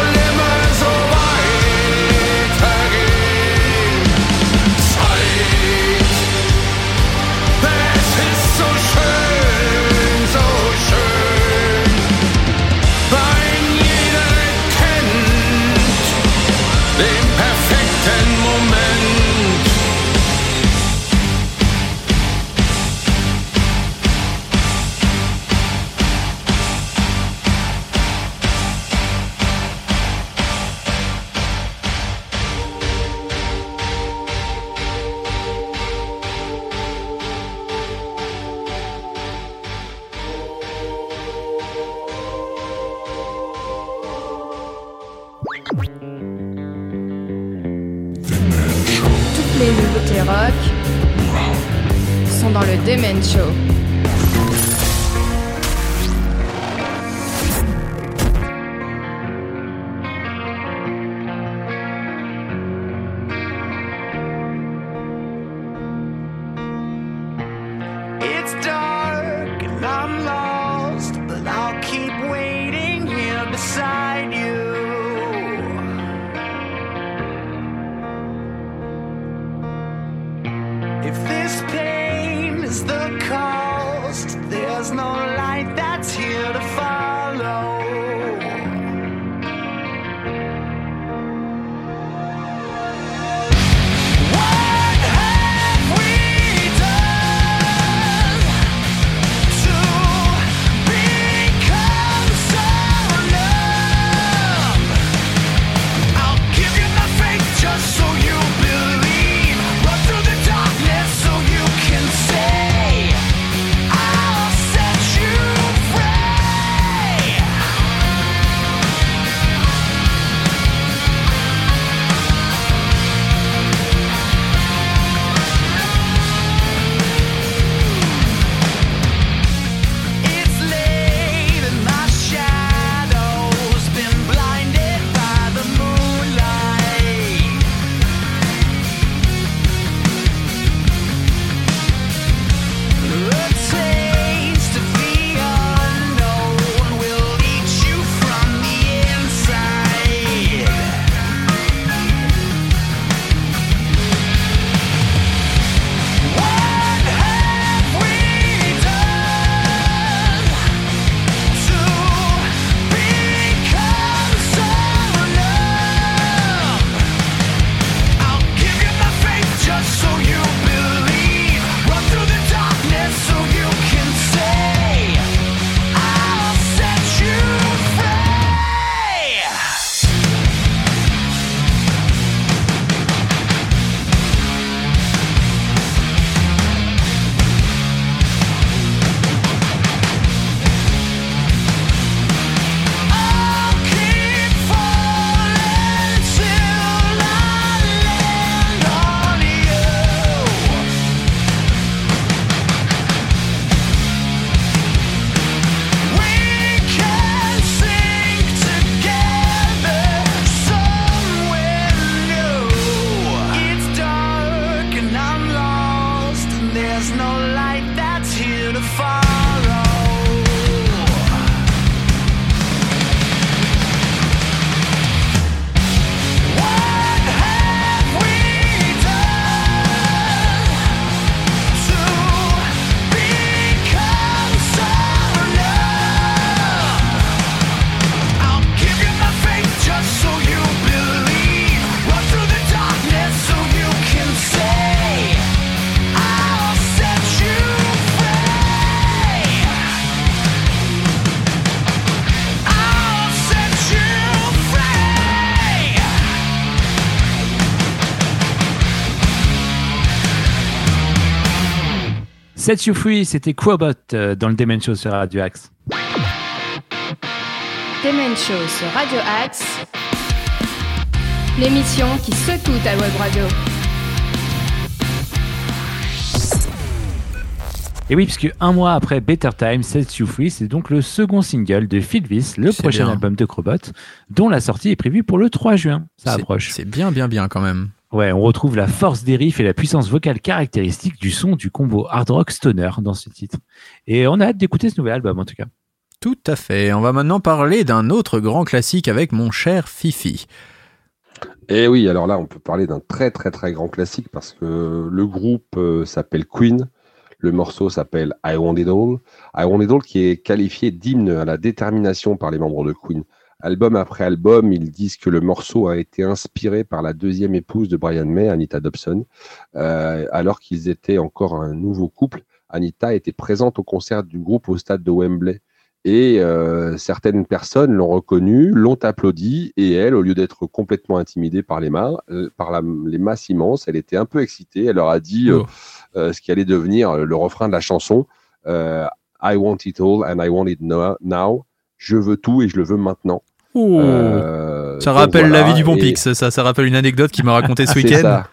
Set You Free, c'était Quabot euh, dans le Demen Show sur Radio Axe. Demen Show sur Radio Axe, l'émission qui secoue ta web radio. Et oui, puisque un mois après Better Time, Set You Free, c'est donc le second single de Philvis, le prochain bien. album de Crobot, dont la sortie est prévue pour le 3 juin. Ça approche. C'est bien, bien, bien quand même. Ouais, on retrouve la force des riffs et la puissance vocale caractéristique du son du combo hard rock stoner dans ce titre. Et on a hâte d'écouter ce nouvel album en tout cas. Tout à fait. On va maintenant parler d'un autre grand classique avec mon cher Fifi. Et oui, alors là, on peut parler d'un très très très grand classique parce que le groupe euh, s'appelle Queen. Le morceau s'appelle I Want It All. I Want It All qui est qualifié d'hymne à la détermination par les membres de Queen. Album après album, ils disent que le morceau a été inspiré par la deuxième épouse de Brian May, Anita Dobson, Euh, alors qu'ils étaient encore un nouveau couple. Anita était présente au concert du groupe au stade de Wembley. Et euh, certaines personnes l'ont reconnue, l'ont applaudi, et elle, au lieu d'être complètement intimidée par les, euh, par la- les masses immenses, elle était un peu excitée. Elle leur a dit euh, ce qui allait devenir le refrain de la chanson I want it all and I want it no- now. Je veux tout et je le veux maintenant. Oh. Euh, ça rappelle voilà, la vie du bon Pix, ça, ça rappelle une anecdote qu'il m'a raconté ce [LAUGHS] C'est week-end. ça.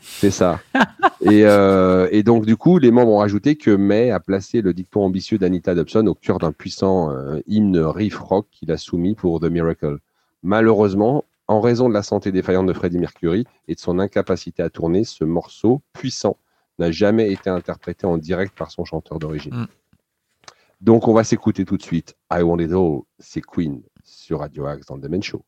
C'est ça. [LAUGHS] et, euh, et donc, du coup, les membres ont rajouté que May a placé le dicton ambitieux d'Anita Dobson au cœur d'un puissant euh, hymne riff rock qu'il a soumis pour The Miracle. Malheureusement, en raison de la santé défaillante de Freddie Mercury et de son incapacité à tourner, ce morceau puissant n'a jamais été interprété en direct par son chanteur d'origine. Mm. Donc, on va s'écouter tout de suite. I Want It All, c'est Queen sur Radio Axe dans le Demen Show.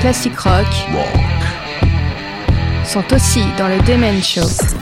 Classiques rock sont aussi dans le Demen Show.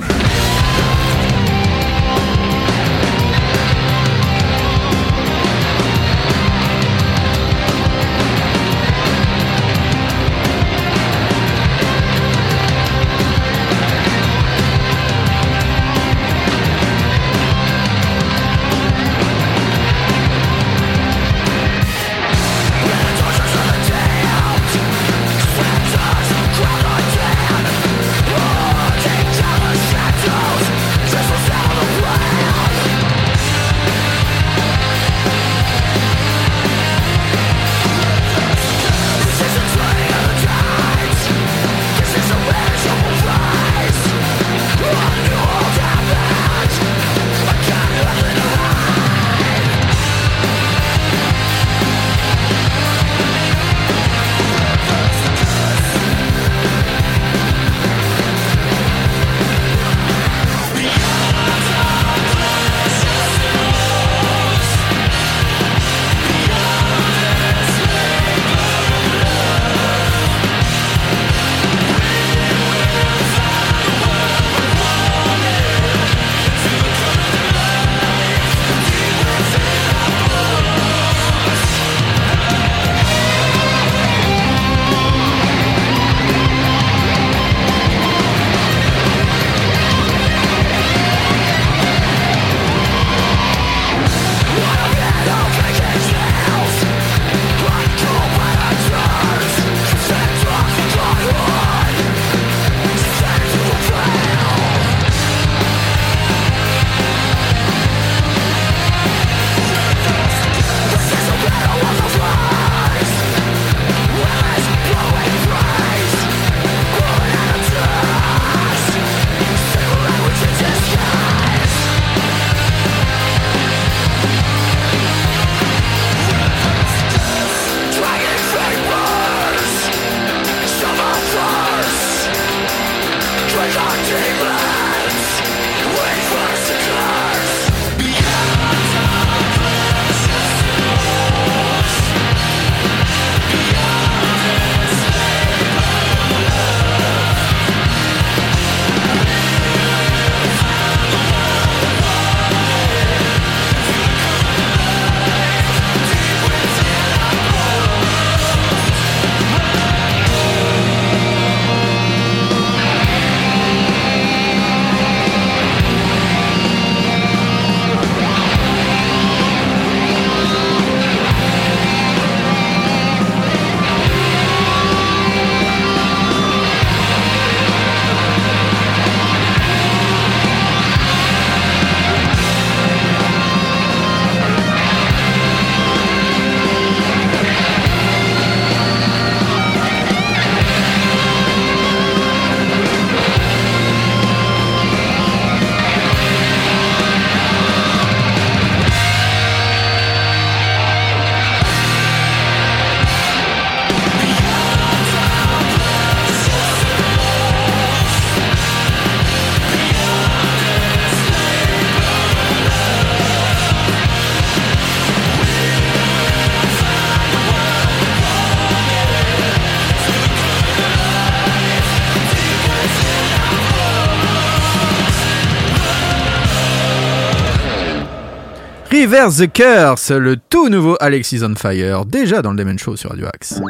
Reverse the Curse, le tout nouveau Alexis on Fire, déjà dans le Demon Show sur Radio Axe.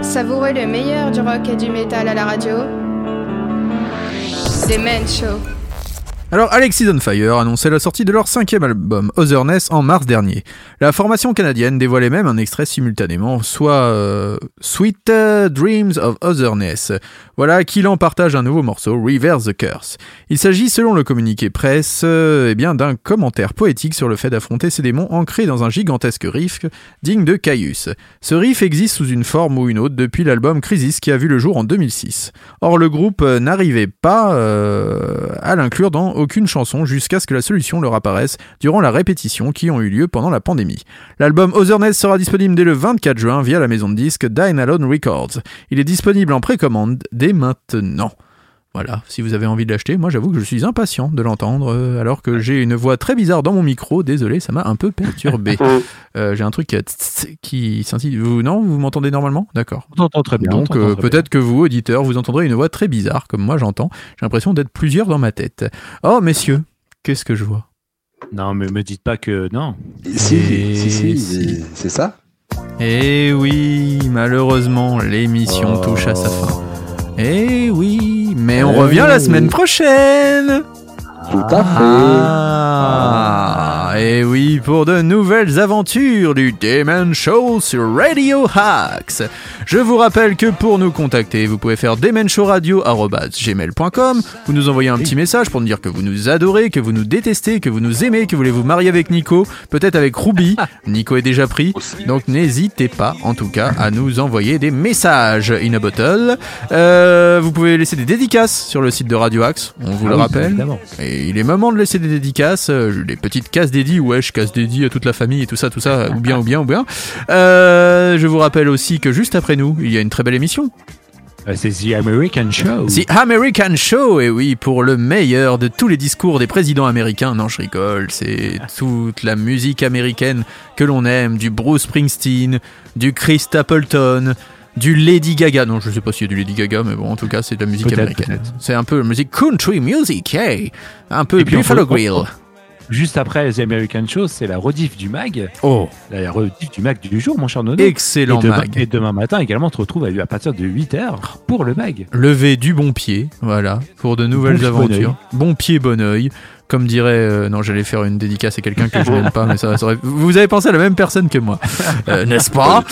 Savourez le meilleur du rock et du métal à la radio. Demen Show. Alors, Alexis on annonçait la sortie de leur cinquième album, Otherness, en mars dernier. La formation canadienne dévoilait même un extrait simultanément, soit euh, Sweet euh, Dreams of Otherness. Voilà qu'il en partage un nouveau morceau, Reverse the Curse. Il s'agit, selon le communiqué presse, euh, eh bien d'un commentaire poétique sur le fait d'affronter ces démons ancrés dans un gigantesque riff digne de Caius. Ce riff existe sous une forme ou une autre depuis l'album Crisis qui a vu le jour en 2006. Or, le groupe euh, n'arrivait pas à l'inclure dans aucune chanson jusqu'à ce que la solution leur apparaisse durant la répétition qui ont eu lieu pendant la pandémie. L'album Otherness sera disponible dès le 24 juin via la maison de disques Dine Alone Records. Il est disponible en précommande dès maintenant. Voilà, si vous avez envie de l'acheter, moi j'avoue que je suis impatient de l'entendre, euh, alors que j'ai une voix très bizarre dans mon micro. Désolé, ça m'a un peu perturbé. [LAUGHS] Euh, j'ai un truc qui, qui scintille. Vous, non, vous m'entendez normalement? D'accord. On t'entend très bien. on Donc euh, peut-être que vous, auditeurs, vous entendrez une voix très bizarre, comme moi j'entends. J'ai l'impression d'être plusieurs dans ma tête. Oh, messieurs, qu'est-ce que je vois? Non, mais me dites pas que non. Si, Et si, si, si. c'est ça. Eh oui, malheureusement, l'émission Oh. touche à sa fin. Eh oui, mais on Eh revient la semaine prochaine Tout à Ah, et oui, pour de nouvelles aventures du Demon Show sur Radio Hacks. Je vous rappelle que pour nous contacter, vous pouvez faire demonshowradio.gmail.com, vous nous envoyez un petit message pour nous dire que vous nous adorez, que vous nous détestez, que vous nous aimez, que vous voulez vous marier avec Nico, peut-être avec Ruby. [LAUGHS] Nico est déjà pris, donc n'hésitez pas, en tout cas, à nous envoyer des messages in a bottle. Euh, vous pouvez laisser des dédicaces sur le site de Radio Axe, on vous Ah le oui, rappelle. évidemment. Et il est moment de laisser des dédicaces, euh, des petites cases dédiées, ouais, je casse à toute la famille et tout ça, tout ça, ou bien, ou bien, ou bien. Euh, je vous rappelle aussi que juste après nous, il y a une très belle émission. Euh, C'est The American Show. The American Show, et oui, pour le meilleur de tous les discours des présidents américains. Non, je rigole, c'est toute la musique américaine que l'on aime, du Bruce Springsteen, du Chris Stapleton, du Lady Gaga. Non, je sais pas s'il y a du Lady Gaga, mais bon, en tout cas, c'est de la musique américaine. C'est un peu musique country music, hey Un peu Et puis, on Buffalo Grill. Juste après The American Show, c'est la rediff du mag. Oh, La rediff du mag du jour, mon cher Nono. excellent et demain, mag. Et demain matin également, on te retrouve à, à partir de 8h pour le mag. Lever du bon pied, voilà, pour de nouvelles bon aventures. Bon pied, bon oeil. Comme dirait, euh, non, j'allais faire une dédicace à quelqu'un que je n'aime pas, mais ça, ça aurait- Vous avez pensé à la même personne que moi, [LAUGHS] euh, n'est-ce pas?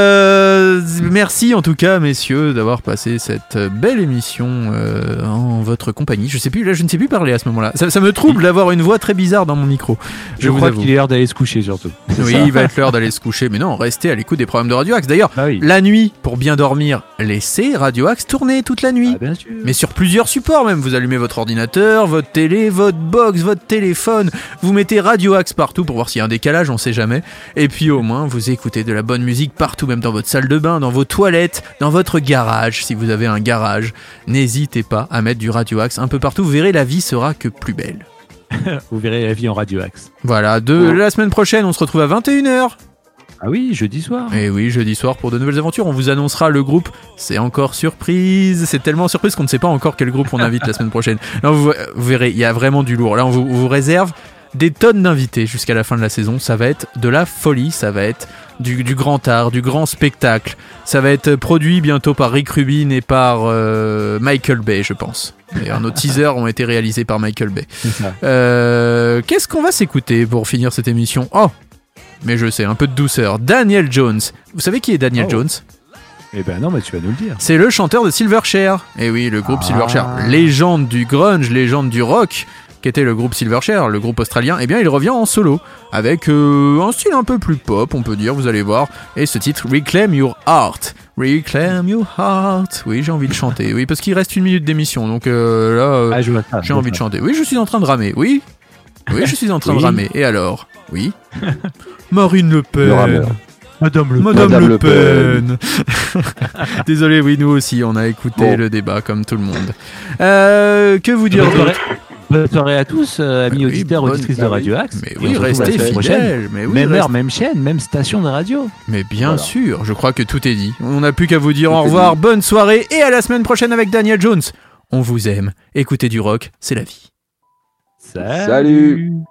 Euh, Merci en tout cas, messieurs, d'avoir passé cette belle émission euh, en votre compagnie. Je sais plus, là, je ne sais plus parler à ce moment-là. Ça, ça me trouble d'avoir une voix très bizarre dans mon micro. Je, vous crois qu'il est l'heure d'aller se coucher surtout. [LAUGHS] Oui, il va être l'heure d'aller se coucher. Mais non, restez à l'écoute des programmes de Radio Axe. D'ailleurs, Ah oui. la nuit, pour bien dormir, laissez Radio Axe tourner toute la nuit. Ah, bien sûr. Mais sur plusieurs supports même. Vous allumez votre ordinateur, votre télé, votre box, votre téléphone. Vous mettez Radio Axe partout pour voir s'il y a un décalage, on sait jamais. Et puis au moins, vous écoutez de la bonne musique partout, même dans votre salle de bain, dans vos toilettes, dans votre garage, si vous avez un garage. N'hésitez pas à mettre du Radio Axe un peu partout. Vous verrez, la vie sera que plus belle. [LAUGHS] Vous verrez la vie en radio axe. Voilà, de la semaine prochaine, on se retrouve à 21h. Ah oui, jeudi soir. Et oui, jeudi soir pour de nouvelles aventures. On vous annoncera le groupe. C'est encore surprise. C'est tellement surprise qu'on ne sait pas encore quel groupe on invite la semaine prochaine. Non, vous, vous verrez, il y a vraiment du lourd. Là, on vous, on vous réserve des tonnes d'invités jusqu'à la fin de la saison. Ça va être de la folie. Ça va être du, du grand art, du grand spectacle. Ça va être produit bientôt par Rick Rubin et par euh, Michael Bay, je pense. D'ailleurs, nos teasers ont été réalisés par Michael Bay. Euh, Qu'est-ce qu'on va s'écouter pour finir cette émission? Oh mais je sais, un peu de douceur. Daniel Jones. Vous savez qui est Daniel Oh. Jones? Eh ben non, mais tu vas nous le dire. C'est le chanteur de Silverchair. Et oui, le groupe Ah. Silverchair. Légende du grunge, légende du rock, qui était le groupe Silverchair, le groupe australien. Eh bien, il revient en solo, avec euh, un style un peu plus pop, on peut dire, vous allez voir. Et ce titre, Reclaim Your Heart. Reclaim Your Heart. Oui, j'ai envie de chanter. Oui, parce qu'il reste une minute d'émission, donc euh, là, euh, Ah, j'ai envie de chanter. Oui, je suis en train de ramer. Oui Oui, je suis en train de ramer. Et alors? Oui [LAUGHS] Marine Le Pen. Madame le Madame, Madame Le Le Pen. [LAUGHS] Désolé, oui, nous aussi, on a écouté Bon. le débat comme tout le monde. Euh, que vous dire Bonne soirée, d'autre bonne soirée à tous, euh, amis oui, auditeurs, bonne- auditrices de. Radio Axe. Mais oui, restez fidèles. Mais oui, même heure, même chaîne, même station de radio. Mais bien Voilà. sûr, je crois que tout est dit. On n'a plus qu'à vous dire Tout au revoir, dit. bonne soirée et à la semaine prochaine avec Daniel Jones. On vous aime. Écoutez du rock, c'est la vie. Salut. Reclaim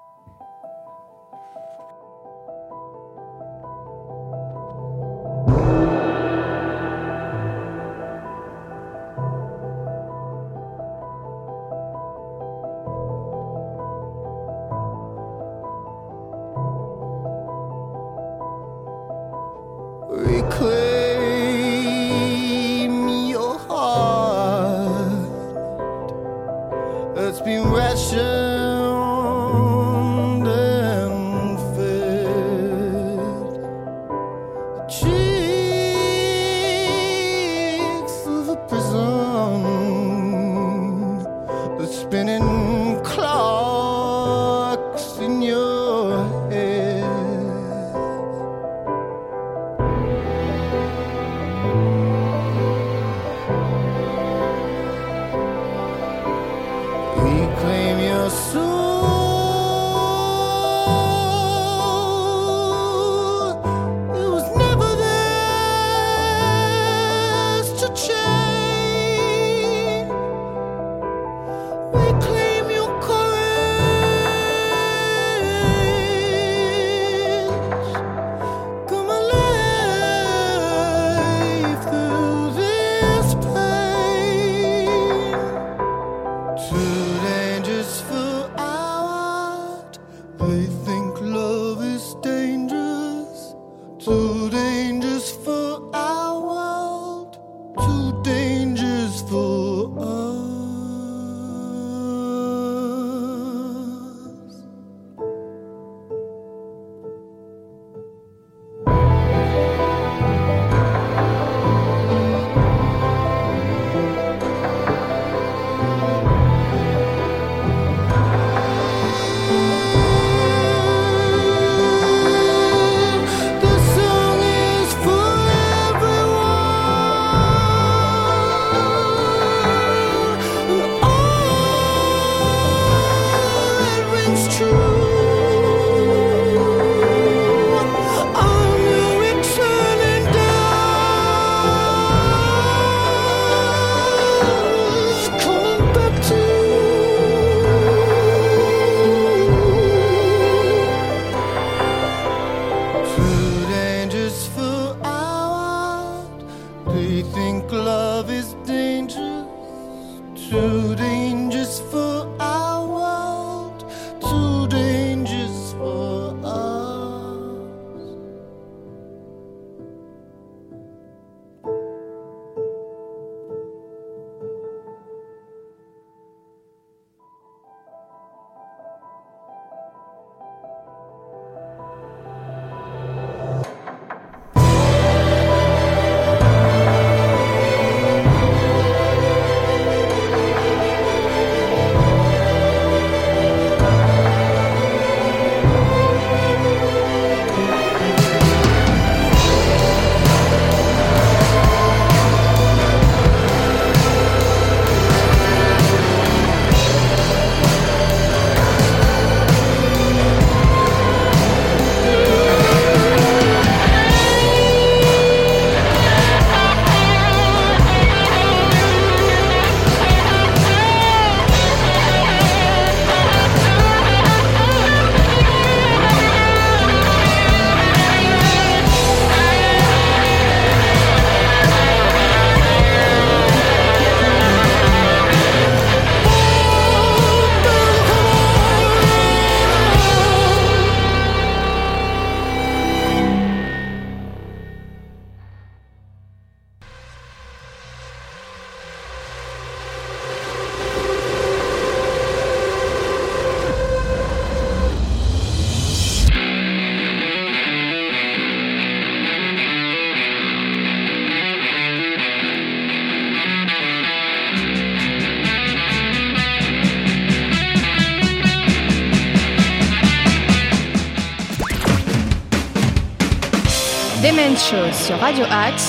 sur Radio Axe